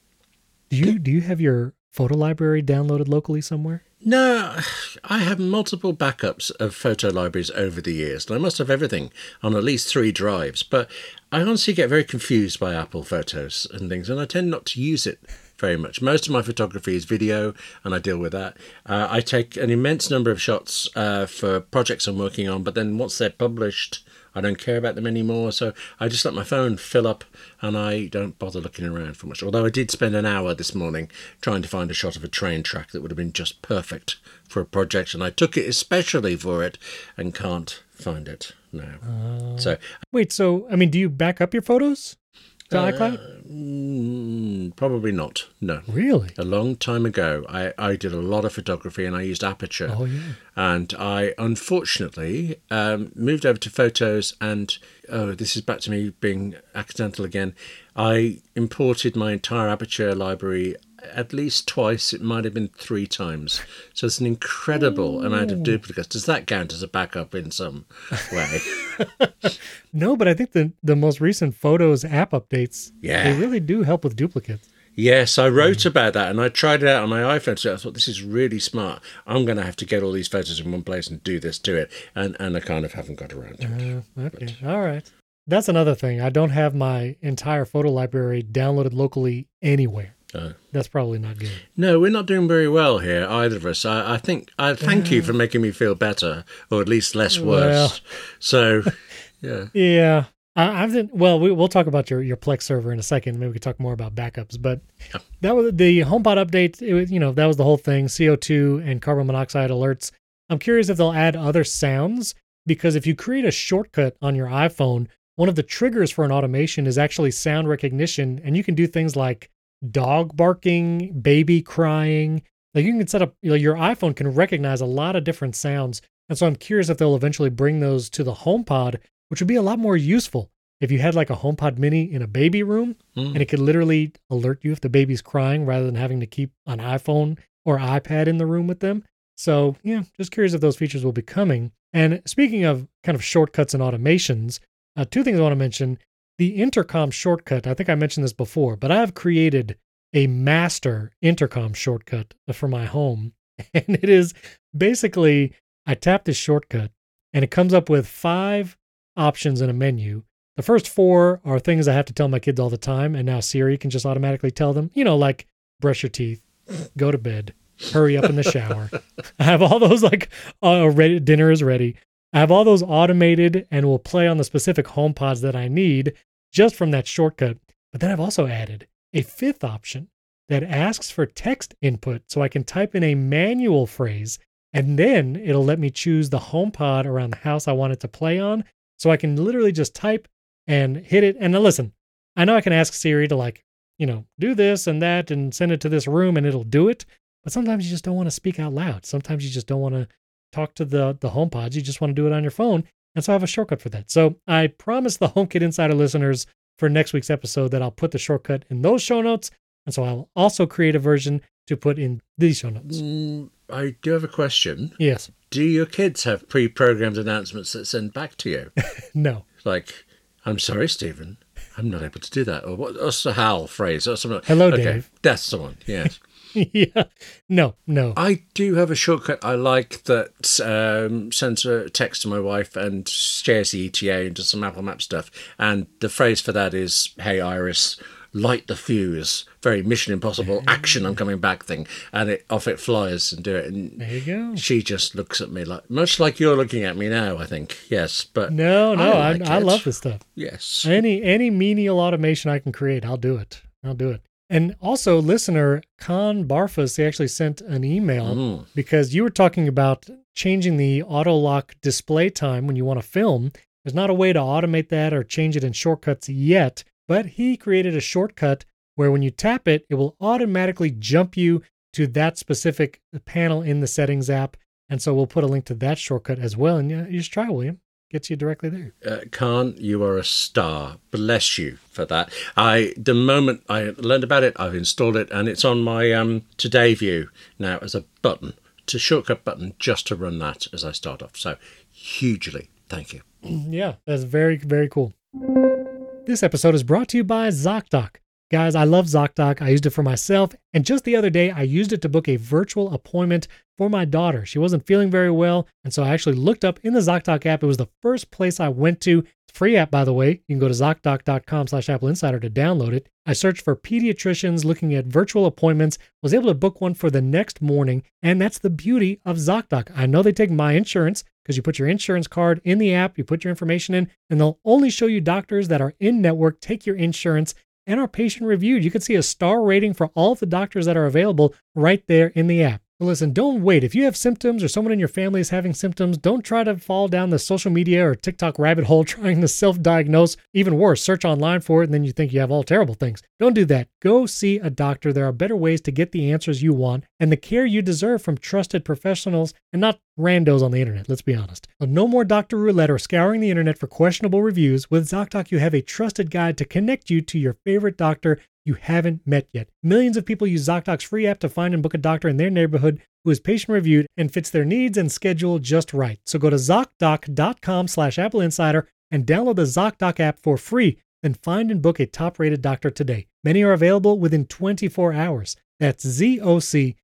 S1: Do you do you have your photo library downloaded locally somewhere?
S2: No, (sighs) I have multiple backups of photo libraries over the years, and I must have everything on at least three drives. But I honestly get very confused by Apple Photos and things, and I tend not to use it very much. Most of my photography is video, and I deal with that. Uh, I take an immense number of shots uh, for projects I'm working on, but then once they're published, I don't care about them anymore. So I just let my phone fill up and I don't bother looking around for much. Although I did spend an hour this morning trying to find a shot of a train track that would have been just perfect for a project. And I took it especially for it and can't find it now. Oh. so uh,
S1: Wait, so I mean, do you back up your photos to
S2: Uh, mm, probably not. No.
S1: Really?
S2: A long time ago, I, I did a lot of photography and I used Aperture.
S1: Oh yeah.
S2: and I unfortunately um, moved over to photos and oh this is back to me being accidental again I imported my entire aperture library at least twice it might have been three times so it's an incredible amount of duplicates does that count as a backup in some way (laughs)
S1: No, but I think the the most recent Photos app updates,
S2: Yeah.
S1: they really do help with duplicates.
S2: yes I wrote about that and I tried it out on my iPhone so I thought this is really smart I'm going to have to get all these photos in one place and do this to it and and I kind of haven't got around to it
S1: Uh, okay, all right. That's another thing. I don't have my entire photo library downloaded locally anywhere.
S2: Uh.
S1: That's probably not good.
S2: No, we're not doing very well here, either of us. I, I think I thank you for making me feel better, or at least less worse. So, (laughs) yeah,
S1: Yeah. I, I've been, well, we, we'll talk about your, your Plex server in a second. Maybe we could talk more about backups. But
S2: Yeah.
S1: that was the HomePod update. It was, you know, that was the whole thing CO2 and carbon monoxide alerts. I'm curious if they'll add other sounds because if you create a shortcut on your iPhone, one of the triggers for an automation is actually sound recognition. And you can do things like dog barking, baby crying. Like you can set up, you know, your iPhone can recognize a lot of different sounds And so I'm curious if they'll eventually bring those to the HomePod, which would be a lot more useful if you had like a HomePod mini in a baby room
S2: Mm.
S1: and it could literally alert you if the baby's crying rather than having to keep an iPhone or iPad in the room with them. So, yeah, just curious if those features will be coming. And speaking of kind of shortcuts and automations, uh, two things I want to mention. The intercom shortcut, I think I mentioned this before, but I have created a master intercom shortcut for my home. (laughs) And it is basically I tap this shortcut and it comes up with five options in a menu. The first four are things I have to tell my kids all the time, and now Siri can just automatically tell them, you know, like brush your teeth, go to bed, hurry up in the shower. (laughs) I have all those like uh, ready, dinner is ready. I have all those automated and will play on the specific home pods that I need just from that shortcut. But then I've also added a fifth option that asks for text input so I can type in a manual phrase and then it'll let me choose the home pod around the house I want it to play on. So I can literally just type and hit it. And listen, I know I can ask Siri to like, you know, do this and that and send it to this room and it'll do it. But sometimes you just don't want to speak out loud. Sometimes you just don't want to talk to the the home pods. You just want to do it on your phone. And so I have a shortcut for that. So I promise the HomeKit Insider listeners for next week's episode that I'll put the shortcut in those show notes. And so I'll also create a version to put in these show notes.
S2: Mm, I do have a question.
S1: Yes.
S2: Do your kids have pre-programmed announcements that send back to you? (laughs)
S1: No.
S2: like, I'm sorry, Stephen, I'm not able to do that. Or what? What's the HAL phrase? Or something.
S1: Hello,
S2: okay,
S1: Dave.
S2: That's the one. Yes. (laughs) (laughs)
S1: yeah. No, no.
S2: I do have a shortcut I like that um, sends a text to my wife and shares the ETA and does some Apple Map stuff. And the phrase for that is, "Hey Iris, light the fuse." Very Mission Impossible action. I'm coming back thing, and it off it flies and do it. And
S1: There you go.
S2: she just looks at me like, much like you're looking at me now. I think yes, but
S1: No, no, I,
S2: I like
S1: I,
S2: it.
S1: love this stuff.
S2: yes.
S1: Any any menial automation I can create, I'll do it. I'll do it. And also, listener Khan Barfus, they actually sent an email
S2: Mm.
S1: because you were talking about changing the auto lock display time when you want to film. There's not a way to automate that or change it in shortcuts yet, but he created a shortcut where when you tap it, it will automatically jump you to that specific panel in the settings app. And so we'll put a link to that shortcut as well. And yeah, you just try, William. Gets you directly there.
S2: Uh, Khan, you are a star. Bless you for that. I the moment I learned about it, I've installed it, and it's on my um, Today View now as a button, to shortcut button, just to run that as I start off. So hugely, thank you.
S1: Yeah, that's very, very cool. This episode is brought to you by ZocDoc. Guys, I love ZocDoc. I used it for myself. And just the other day, I used it to book a virtual appointment for my daughter. She wasn't feeling very well. And so I actually looked up in the ZocDoc app. It was the first place I went to. Free app, by the way. You can go to ZocDoc.com slash Apple Insider to download it. I searched for pediatricians looking at virtual appointments, was able to book one for the next morning. And that's the beauty of ZocDoc. I know they take my insurance because you put your insurance card in the app, you put your information in, and they'll only show you doctors that are in network, take your insurance, and are patient reviewed. You can see a star rating for all of the doctors that are available right there in the app. But listen, don't wait. If you have symptoms or someone in your family is having symptoms, don't try to fall down the social media or TikTok rabbit hole (laughs) trying to self diagnose. Even worse, search online for it and then you think you have all terrible things. Don't do that. Go see a doctor. There are better ways to get the answers you want and the care you deserve from trusted professionals and not randos on the internet, let's be honest. So no more Dr. Roulette or scouring the internet for questionable reviews. With ZocDoc, you have a trusted guide to connect you to your favorite doctor you haven't met yet. Millions of people use ZocDoc's free app to find and book a doctor in their neighborhood who is patient reviewed and fits their needs and schedule just right. So go to ZocDoc.com slash Apple Insider and download the ZocDoc app for free. Then find and book a top rated doctor today. Many are available within 24 hours. That's ZocDoc.com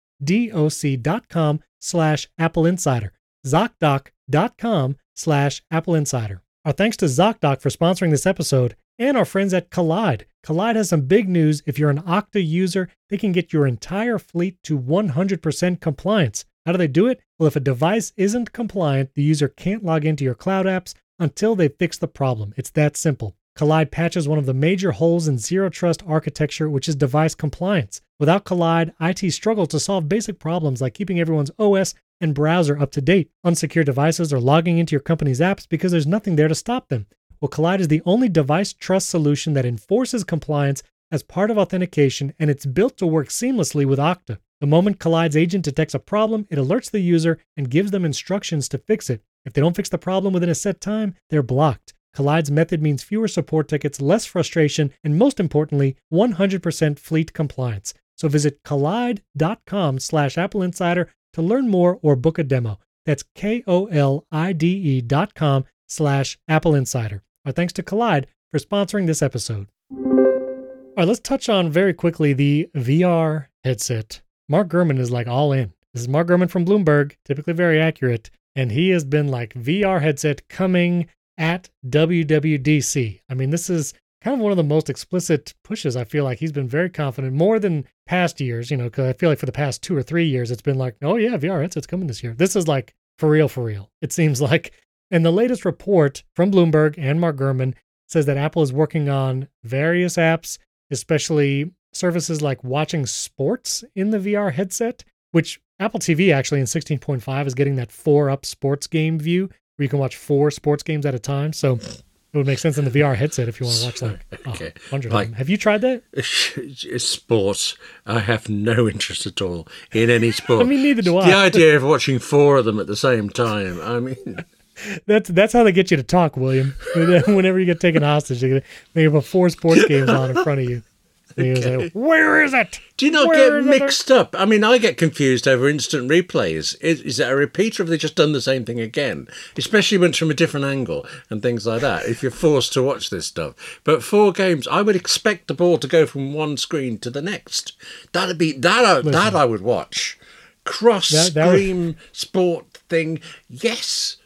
S1: slash Apple Insider. ZocDoc.com slash Apple Insider. Our thanks to ZocDoc for sponsoring this episode and our friends at Kolide. Kolide has some big news. If you're an Okta user, they can get your entire fleet to 100% compliance. How do they do it? Well, if a device isn't compliant, the user can't log into your cloud apps until they fix the problem. It's that simple. Kolide patches one of the major holes in zero trust architecture, which is device compliance. Without Kolide, IT struggles to solve basic problems like keeping everyone's OS and browser up to date. Unsecured devices or logging into your company's apps because there's nothing there to stop them. Well, Kolide is the only device trust solution that enforces compliance as part of authentication, and it's built to work seamlessly with Okta. The moment Kolide's agent detects a problem, it alerts the user and gives them instructions to fix it. If they don't fix the problem within a set time, they're blocked. Kolide's method means fewer support tickets, less frustration, and most importantly, 100% fleet compliance. So visit kolide.com slash Apple Insider to learn more or book a demo. That's K-O-L-I-D-E dot com slash Apple Insider. Our thanks to Kolide for sponsoring this episode. All right, let's touch on very quickly the VR headset. Mark Gurman is like all in. This is Mark Gurman from Bloomberg, typically very accurate, and he has been like VR headset coming at WWDC. I mean, this is kind of one of the most explicit pushes. I feel like he's been very confident more than past years, you know, because I feel like for the past two or three years, it's been like, oh, yeah, VR headset's coming this year. This is like for real, for real. It seems (laughs) like. And the latest report from Bloomberg and Mark Gurman says that Apple is working on various apps, especially services like watching sports in the VR headset, which Apple TV actually in 16.5 is getting that four up sports game view where you can watch four sports games at a time. So it would make sense in the VR headset if you want to watch oh, like okay. oh, hundred like, of them. Have you tried that? (laughs)
S2: Sports. I have no interest at all in any (laughs) sport.
S1: I mean, neither do I.
S2: The idea of watching four of them at the same time. I mean. (laughs)
S1: That's that's how they get you to talk, William. Whenever you get taken hostage, they have four sports games on in front of you. Okay. Where is it?
S2: Do you not Where get mixed up? I mean, I get confused over instant replays. Is, is it a repeat or have they just done the same thing again? Especially when it's from a different angle and things like that, if you're forced to watch this stuff. But four games, I would expect the ball to go from one screen to the next. That'd be, that, I, that I would watch. Cross that, that screen would... sport thing. Yes.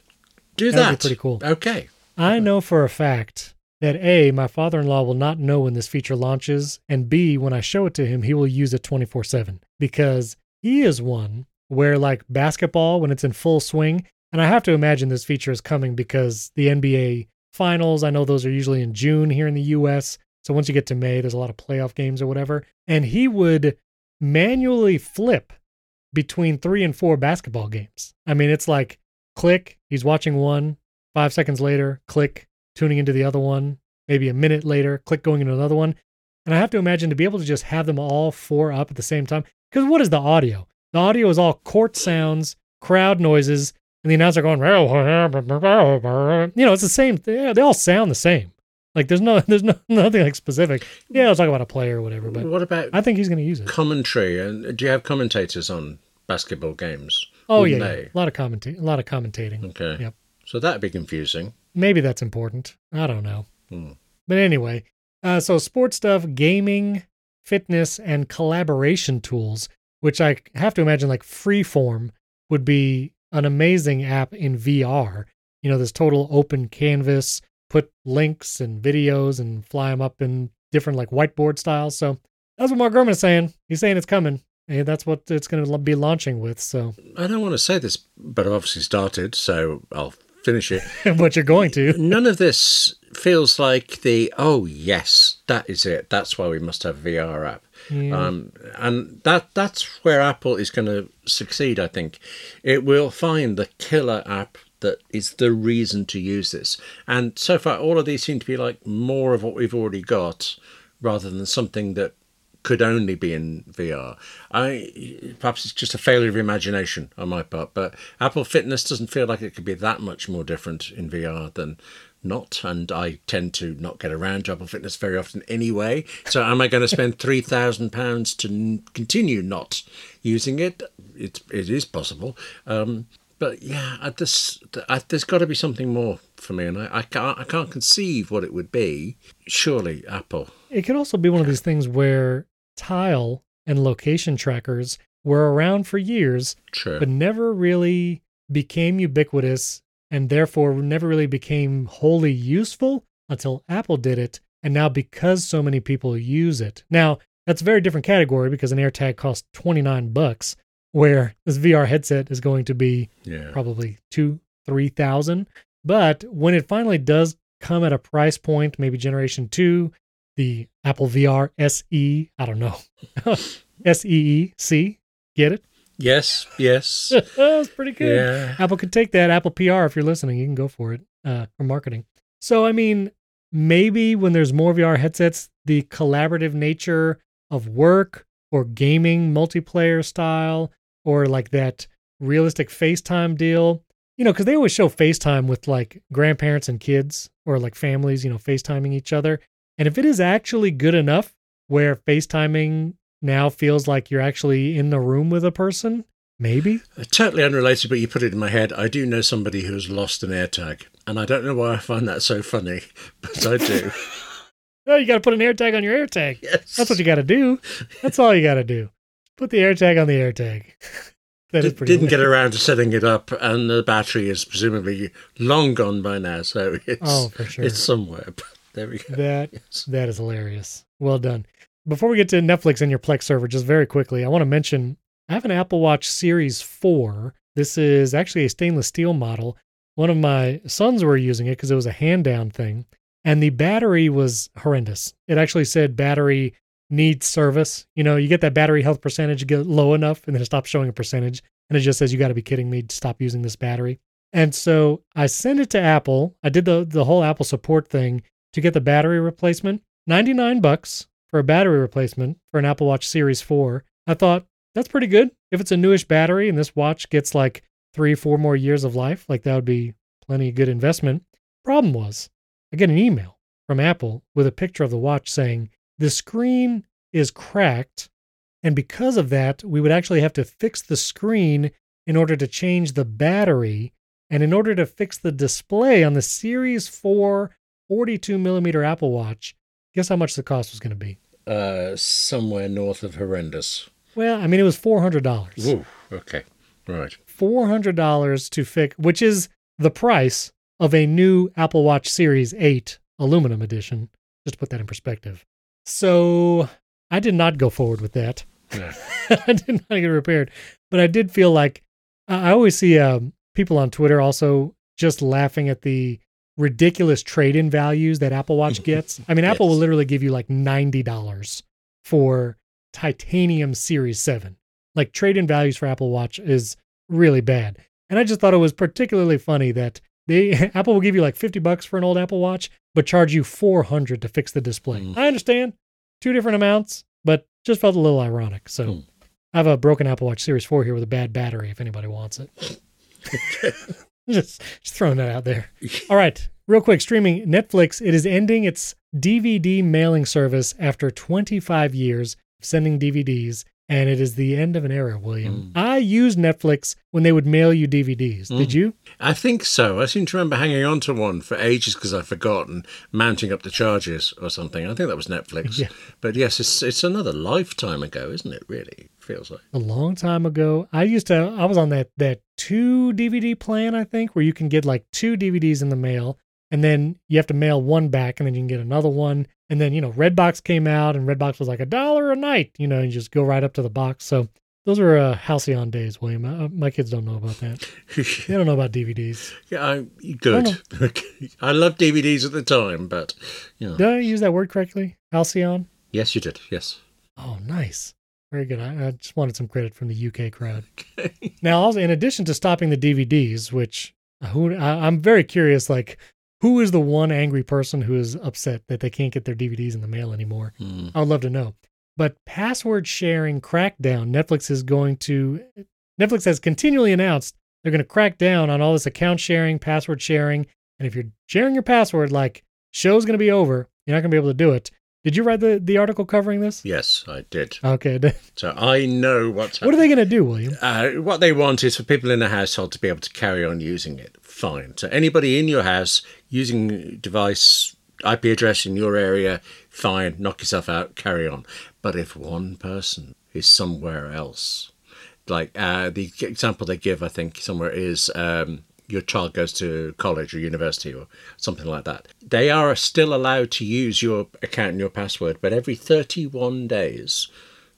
S2: Do
S1: That'd
S2: that.
S1: Be pretty cool.
S2: Okay.
S1: I know for a fact that A, my father in law will not know when this feature launches, and B, when I show it to him, he will use it 24 7 because he is one where, like basketball, when it's in full swing, and I have to imagine this feature is coming because the NBA finals, I know those are usually in June here in the US. So once you get to May, there's a lot of playoff games or whatever. And he would manually flip between three and four basketball games. I mean, it's like click, he's watching one, five seconds later, click, tuning into the other one, maybe a minute later, click going into another one. And I have to imagine to be able to just have them all four up at the same time. Because what is the audio? The audio is all court sounds, crowd noises, and the announcer going, you know, it's the same. They all sound the same. Like there's no, (laughs) there's no nothing like specific. Yeah, I'll talk about a player or whatever. But
S2: what about?
S1: I think he's going to use it.
S2: Commentary and uh, do you have commentators on basketball games?
S1: Oh yeah, yeah, a lot of commentating, a lot of commentating.
S2: Okay. Yep. So that'd be confusing.
S1: Maybe that's important. I don't know.
S2: Hmm.
S1: But anyway, uh, so sports stuff, gaming, fitness, and collaboration tools, which I have to imagine like Freeform would be an amazing app in VR. You know, this total open canvas, put links and videos and fly them up in different like whiteboard styles. So that's what Mark Gurman is saying. He's saying it's coming. And that's what it's going to be launching with. So
S2: I don't want to say this, but I've obviously started, so I'll finish it. (laughs)
S1: but you're going to.
S2: None of this feels like the oh yes, that is it. That's why we must have VR app. Yeah. Um, and that that's where Apple is going to succeed. I think it will find the killer app that is the reason to use this. And so far, all of these seem to be like more of what we've already got, rather than something that could only be in VR. I perhaps it's just a failure of imagination on my part, but Apple Fitness doesn't feel like it could be that much more different in VR than not. And I tend to not get around to Apple Fitness very often anyway. So am I going to spend (laughs) three thousand pounds to n- continue not using it? It it is possible. Um, but yeah, at this, I, there's got to be something more for me, and I, I can't I can't conceive what it would be. Surely, Apple.
S1: It could also be one of these things where tile and location trackers were around for years,
S2: True.
S1: but never really became ubiquitous and therefore never really became wholly useful until Apple did it. And now, because so many people use it, now that's a very different category because an AirTag costs 29 bucks, where this VR headset is going to be
S2: yeah.
S1: probably two, 3,000. But when it finally does come at a price point, maybe generation two, the Apple VR SE. I don't know. (laughs) S E E C. Get it?
S2: Yes, yes. (laughs)
S1: That's pretty good.
S2: Yeah.
S1: Apple could take that. Apple PR, if you're listening, you can go for it uh, for marketing. So, I mean, maybe when there's more VR headsets, the collaborative nature of work or gaming multiplayer style or like that realistic FaceTime deal. You know, because they always show FaceTime with like grandparents and kids or like families, you know, FaceTiming each other. And if it is actually good enough where FaceTiming now feels like you're actually in the room with a person, maybe.
S2: Uh, Totally unrelated, but you put it in my head. I do know somebody who's lost an AirTag, and I don't know why I find that so funny, (laughs) but I do. (laughs)
S1: Oh, you got to put an AirTag on your AirTag.
S2: yes.
S1: That's what you got to do. That's all you got to do. Put the AirTag on the AirTag. (laughs) that is
S2: Did,
S1: pretty.
S2: didn't get around to setting it up, and the battery is presumably long gone by now, so it's
S1: Oh, for sure.
S2: it's somewhere. There we go.
S1: That
S2: Yes.
S1: that is hilarious. Well done. Before we get to Netflix and your Plex server, just very quickly, I want to mention I have an Apple Watch Series 4. This is actually a stainless steel model. One of my sons were using it because it was a hand down thing, and the battery was horrendous. It actually said battery needs service. You know, you get that battery health percentage get low enough, and then it stops showing a percentage, and it just says you got to be kidding me. Stop using this battery. And so I sent it to Apple. I did the the whole Apple support thing to get the battery replacement. 99 bucks for a battery replacement for an Apple Watch Series 4. I thought that's pretty good. If it's a newish battery and this watch gets like 3 4 more years of life, like that would be plenty good investment. Problem was, I get an email from Apple with a picture of the watch saying the screen is cracked and because of that, we would actually have to fix the screen in order to change the battery and in order to fix the display on the Series 4 42 millimeter Apple Watch, guess how much the cost was going to be?
S2: Uh, somewhere north of horrendous.
S1: Well, I mean, it was $400.
S2: Ooh, okay, right.
S1: $400 to fix, which is the price of a new Apple Watch Series 8 aluminum edition. Just to put that in perspective. So I did not go forward with that. (laughs) I did not get it repaired, but I did feel like I I always see um, people on Twitter also just laughing at the ridiculous trade-in values that Apple Watch (laughs) gets. I mean, Apple will literally give you like ninety dollars for titanium Series Seven. Like trade-in values for Apple Watch is really bad, and I just thought it was particularly funny that they (laughs) Apple will give you like fifty bucks for an old Apple Watch, but charge you four hundred to fix the display.
S2: Mm.
S1: I understand two different amounts, but just felt a little ironic. So.
S2: Hmm.
S1: I have a broken Apple Watch Series 4 here with a bad battery if anybody wants it. (laughs) (laughs) just, just throwing that out there. (laughs) All right, real quick streaming Netflix. It is ending its DVD mailing service after 25 years of sending DVDs, and it is the end of an era, William.
S2: Mm.
S1: I used Netflix when they would mail you DVDs. Did
S2: Mm.
S1: you?
S2: I think so. I seem to remember hanging on to one for ages because I'd forgotten, mounting up the charges or something. I think that was Netflix. (laughs)
S1: Yeah.
S2: But yes, it's it's another lifetime ago, isn't it? Really feels like.
S1: A long time ago. I used to, I was on that, that two DVD plan, I think, where you can get like two DVDs in the mail and then you have to mail one back and then you can get another one. And then, you know, Redbox came out and Redbox was like a dollar a night, you know, and you just go right up to the box. So those were uh, halcyon days, William. Uh, my kids don't know about that. (laughs) They don't know about DVDs.
S2: yeah, I, good. (laughs) I love DVDs at the time, but you know.
S1: Did I use that word correctly? Halcyon?
S2: Yes, you did. Yes.
S1: Oh, nice. Very good. I, I just wanted some credit from the UK crowd. Okay. (laughs) Now, also, in addition to stopping the DVDs, which who I, I'm very curious, like who is the one angry person who is upset that they can't get their DVDs in the mail anymore?
S2: Hmm.
S1: I would love to know. But password sharing crackdown, Netflix is going to. Netflix has continually announced they're going to crack down on all this account sharing, password sharing, and if you're sharing your password, like show's going to be over, you're not going to be able to do it. Did you read the the article covering this?
S2: Yes, I did.
S1: Okay. (laughs)
S2: So I know what's
S1: What are they going to do, William?
S2: Uh, what they want is for people in the household to be able to carry on using it. Fine. So anybody in your house using device IP address in your area, fine. Knock yourself out. Carry on. But if one person is somewhere else, like uh, the example they give, I think somewhere is um, your child goes to college or university or something like that. They are still allowed to use your account and your password, but every 31 days.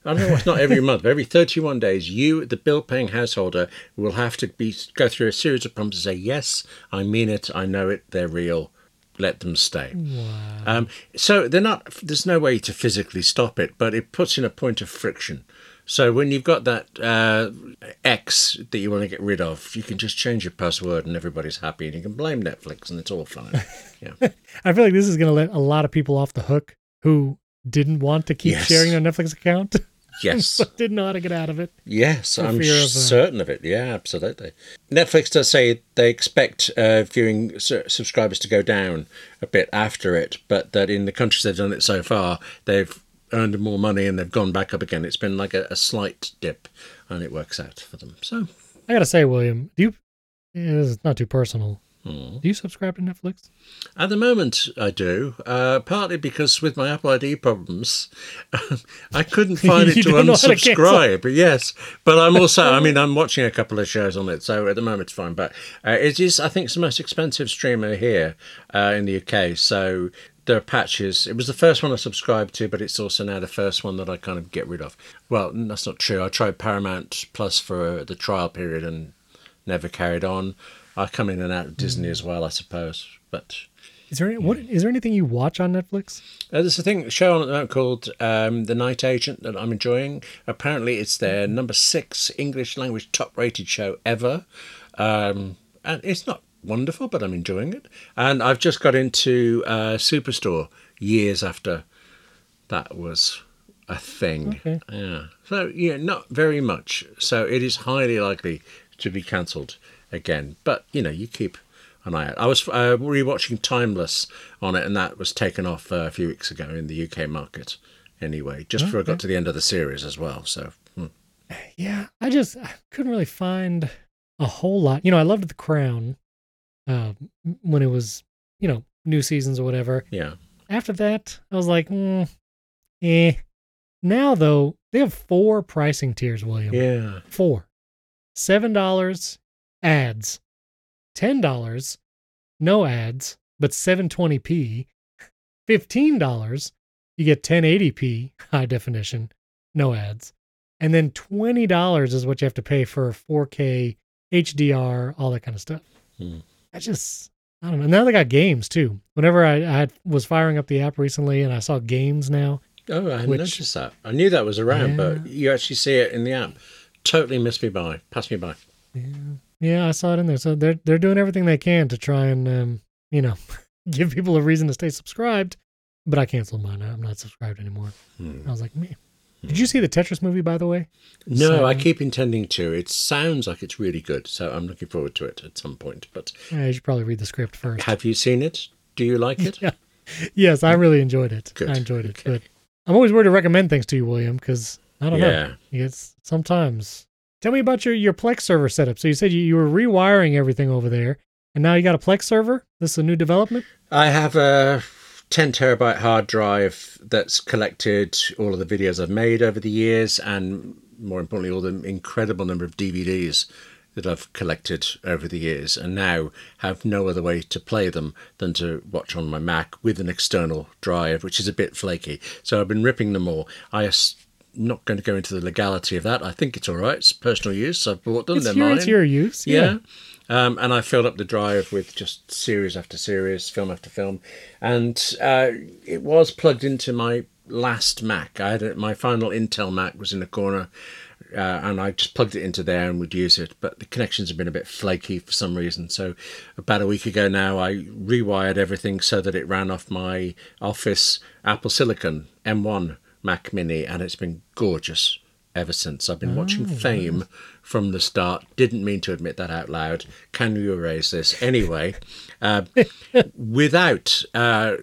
S2: I don't know. It's not every month. But every 31 days, you, the bill-paying householder, will have to be go through a series of prompts to say, "Yes, I mean it. I know it. They're real. Let them stay."
S1: Wow.
S2: Um, so they're not. There's no way to physically stop it, but it puts in a point of friction. So when you've got that uh, X that you want to get rid of, you can just change your password and everybody's happy, and you can blame Netflix and it's all fine. (laughs) Yeah.
S1: I feel like this is going to let a lot of people off the hook who didn't want to keep
S2: Yes.
S1: sharing their Netflix account. (laughs)
S2: Yes. (laughs)
S1: but didn't know how to get out of it.
S2: Yes, I'm
S1: of, uh,
S2: certain of it. Yeah, absolutely. Netflix does say they expect uh, viewing su- subscribers to go down a bit after it, but that in the countries they've done it so far, they've earned more money and they've gone back up again. It's been like a, a slight dip, and it works out for them. So,
S1: I gotta say, William, do you? It's not too personal.
S2: Hmm.
S1: Do you subscribe to Netflix?
S2: At the moment, I do. Uh, partly because with my Apple ID problems, (laughs) I couldn't (laughs) find it to
S1: don't to
S2: unsubscribe. yes, but I'm also. I mean, (laughs) I'm watching a couple of shows on it, so at the moment it's fine. But uh, it is. I think it's the most expensive streamer here uh, in the UK. So there are patches. It was the first one I subscribed to, but it's also now the first one that I kind of get rid of. Well, that's not true. I tried Paramount Plus for the trial period and never carried on. I come in and out of Disney as well, I suppose. But
S1: Is there any, what? Is there anything you watch on Netflix?
S2: uh, there's a thing a show on moment called um, The Night Agent that I'm enjoying. Apparently, it's their number six English language top rated show ever, um, and it's not wonderful, but I'm enjoying it. And I've just got into uh, Superstore years after that was a thing.
S1: Okay.
S2: Yeah. So yeah, not very much. So it is highly likely to be cancelled again. But you know, you keep an eye out. I was uh, rewatching Timeless on it, and that was taken off uh, a few weeks ago in the UK market. Anyway, just before I got to the end of the series as well. So hmm.
S1: Yeah, I just I couldn't really find a whole lot. You know, I loved The Crown uh, when it was, you know, new seasons or whatever.
S2: yeah,
S1: After that, I was like, mm, eh. Now though, they have four pricing tiers, William.
S2: yeah,
S1: Four. Seven dollars ads. Ten dollars, no ads, but 720p. Fifteen dollars, you get 1080p high definition, no ads. And then twenty dollars is what you have to pay for 4K, HDR, all that kind of stuff.
S2: Hmm.
S1: I just I don't know. Now they got games too. Whenever I, I had, was firing up the app recently and I saw games now,
S2: Oh, I hadn't
S1: Which-
S2: noticed that. I knew that was around, but you actually see it in the app. Totally missed me by. Passed me by.
S1: Yeah, yeah, I saw it in there. So they're they're doing everything they can to try and um, you know (laughs) give people a reason to stay subscribed. But I canceled mine. I'm not subscribed anymore.
S2: Hmm.
S1: I was like, man. Did you see the Tetris movie, by the way?
S2: No, I keep intending to. It sounds like it's really good, so I'm looking forward to it at some point. But
S1: Yeah, you should probably read the script first.
S2: have you seen it? Do you like it?
S1: Yeah. (laughs) Yes, I really enjoyed it.
S2: Good.
S1: I enjoyed it.
S2: Okay.
S1: But I'm always worried to recommend things to you, William, because I don't know.
S2: Yeah.
S1: It's sometimes. Tell me about your, your Plex server setup. So you said you, you were rewiring everything over there, and now you got a Plex server? This is a new development?
S2: I have a 10 terabyte hard drive that's collected all of the videos I've made over the years, and more importantly, all the incredible number of DVDs that I've collected over the years, and now have no other way to play them than to watch on my Mac with an external drive, which is a bit flaky. So I've been ripping them all. I not going to go into the legality of that. I think it's all right. It's personal use. I've bought them.
S1: It's
S2: They're
S1: your,
S2: mine.
S1: it's your use.
S2: Yeah. Um, and I filled up the drive with just series after series, film after film. And uh, it was plugged into my last Mac. I had a, my final Intel Mac was in the corner, uh, and I just plugged it into there and would use it. But the connections have been a bit flaky for some reason. So about a week ago now, I rewired everything so that it ran off my Office Apple Silicon M1 Mac Mini, and it's been gorgeous ever since. I've been watching Fame from the start. Didn't mean to admit that out loud. Can you erase this? Anyway, uh, without uh,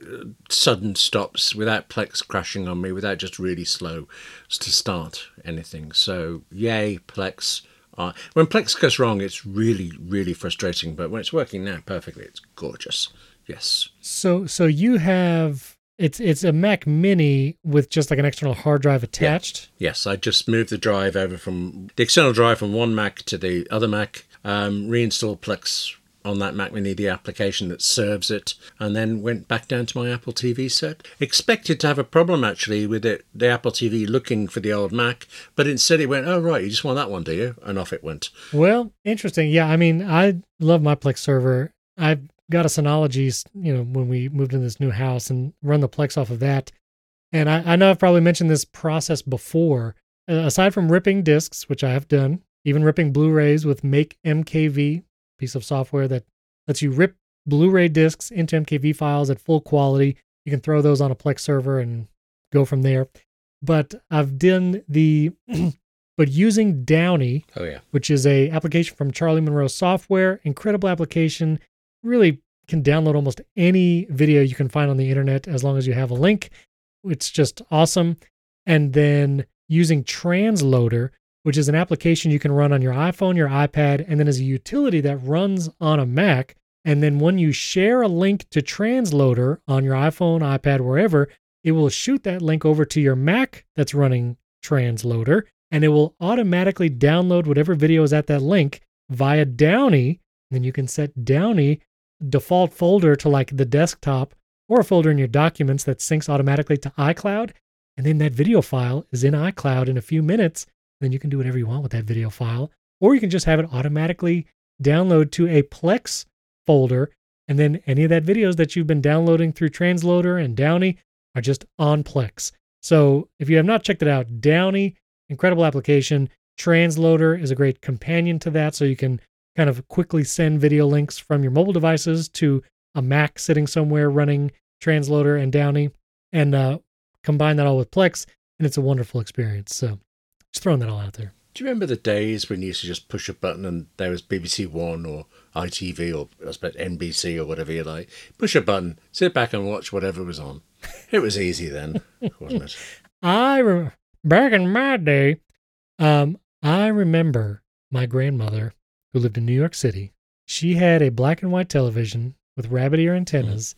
S2: sudden stops, without Plex crashing on me, without just really slow to start anything. So, yay, Plex. Uh, when Plex goes wrong, it's really, really frustrating. But when it's working now perfectly, it's gorgeous. Yes.
S1: So so you have it's it's a Mac Mini with just like an external hard drive attached.
S2: Yes, I just moved the drive over from the external drive from one Mac to the other Mac, um, reinstalled Plex on that Mac Mini, the application that serves it, and then went back down to my Apple TV set. Expected to have a problem actually with it, the Apple TV looking for the old Mac, but instead it went, oh, right, you just want that one, do you? And off it went.
S1: Well, interesting. Yeah, I mean, I love my Plex server. I've got a Synology, you know, when we moved into this new house and run the Plex off of that. And I, I know I've probably mentioned this process before. Uh, aside from ripping discs, which I have done, even ripping Blu-rays with MakeMKV, piece of software that lets you rip Blu-ray discs into MKV files at full quality. You can throw those on a Plex server and go from there. but I've done the (clears throat) but using Downie,
S2: Oh yeah.
S1: which is a application from Charlie Monroe Software, incredible application. Really can download almost any video you can find on the internet as long as you have a link. It's just awesome. And then using Transloader, which is an application you can run on your iPhone, your iPad, and then as a utility that runs on a Mac. And then when you share a link to Transloader on your iPhone, iPad, wherever, it will shoot that link over to your Mac that's running Transloader, and it will automatically download whatever video is at that link via Downie. And then you can set Downie default folder to like the desktop or a folder in your documents that syncs automatically to iCloud. And then that video file is in iCloud in a few minutes. Then you can do whatever you want with that video file. Or you can just have it automatically download to a Plex folder. And then any of that videos that you've been downloading through Transloader and Downie are just on Plex. So if you have not checked it out, Downie, incredible application. Transloader is a great companion to that. So you can kind of quickly send video links from your mobile devices to a Mac sitting somewhere running Transloader and Downie and uh, combine that all with Plex. And it's a wonderful experience. So just throwing that all out there.
S2: Do you remember the days when you used to just push a button and there was BBC One or ITV or I suppose NBC or whatever you like? Push a button, sit back and watch whatever was on. It was easy then, (laughs) wasn't it?
S1: I rem- back in my day, um, I remember my grandmother who lived in New York City. She had a black and white television with rabbit ear antennas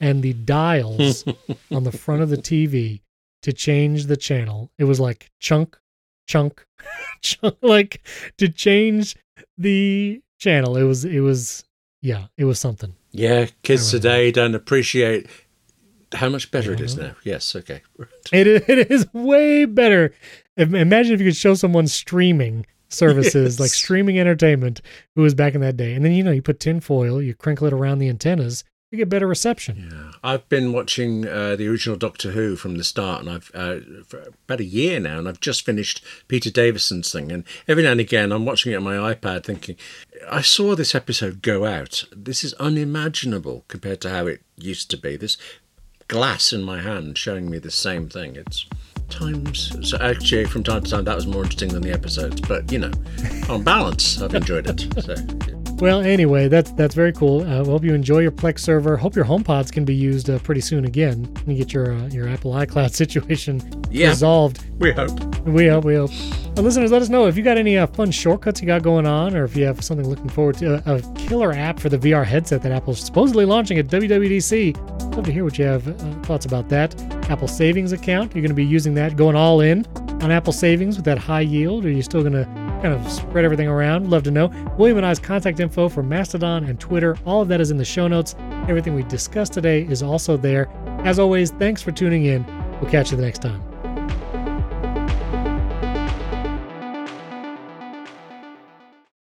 S1: and the dials (laughs) on the front of the TV to change the channel. It was like chunk, chunk, (laughs) chunk, like to change the channel. It was, it was, yeah, it was something.
S2: Yeah, kids today don't appreciate how much better it is
S1: Yeah.
S2: now. Yes, okay.
S1: It is, (laughs) it is way better. Imagine if you could show someone streaming services, like streaming entertainment, who was back in that day. And then, you know, you put tinfoil, you crinkle it around the antennas, you get better reception.
S2: Yeah, I've been watching uh, the original Doctor Who from the start, and I've uh, for about a year now, and I've just finished Peter Davison's thing. And every now and again, I'm watching it on my iPad, thinking, I saw this episode go out. This is unimaginable compared to how it used to be. This glass in my hand showing me the same thing. It's times. So actually, from time to time, that was more interesting than the episodes. But you know, on balance, I've enjoyed it. So.
S1: Well, anyway, that's that's very cool. I uh, hope you enjoy your Plex server. Hope your HomePods can be used uh, pretty soon again. You get your uh, your Apple iCloud (laughs) situation
S2: Yeah.
S1: resolved.
S2: We hope.
S1: We hope, we hope. Uh, listeners, let us know if you got any uh, fun shortcuts you got going on, or if you have something looking forward to. A, a killer app for the VR headset that Apple's supposedly launching at WWDC. Love to hear what you have uh, thoughts about that. Apple Savings account, you're going to be using that, going all in on Apple Savings with that high yield, or are you still going to kind of spread everything around? Love to know. William and I's contact info for Mastodon and Twitter, all of that is in the show notes. Everything we discussed today is also there. As always, thanks for tuning in. We'll catch you the next time.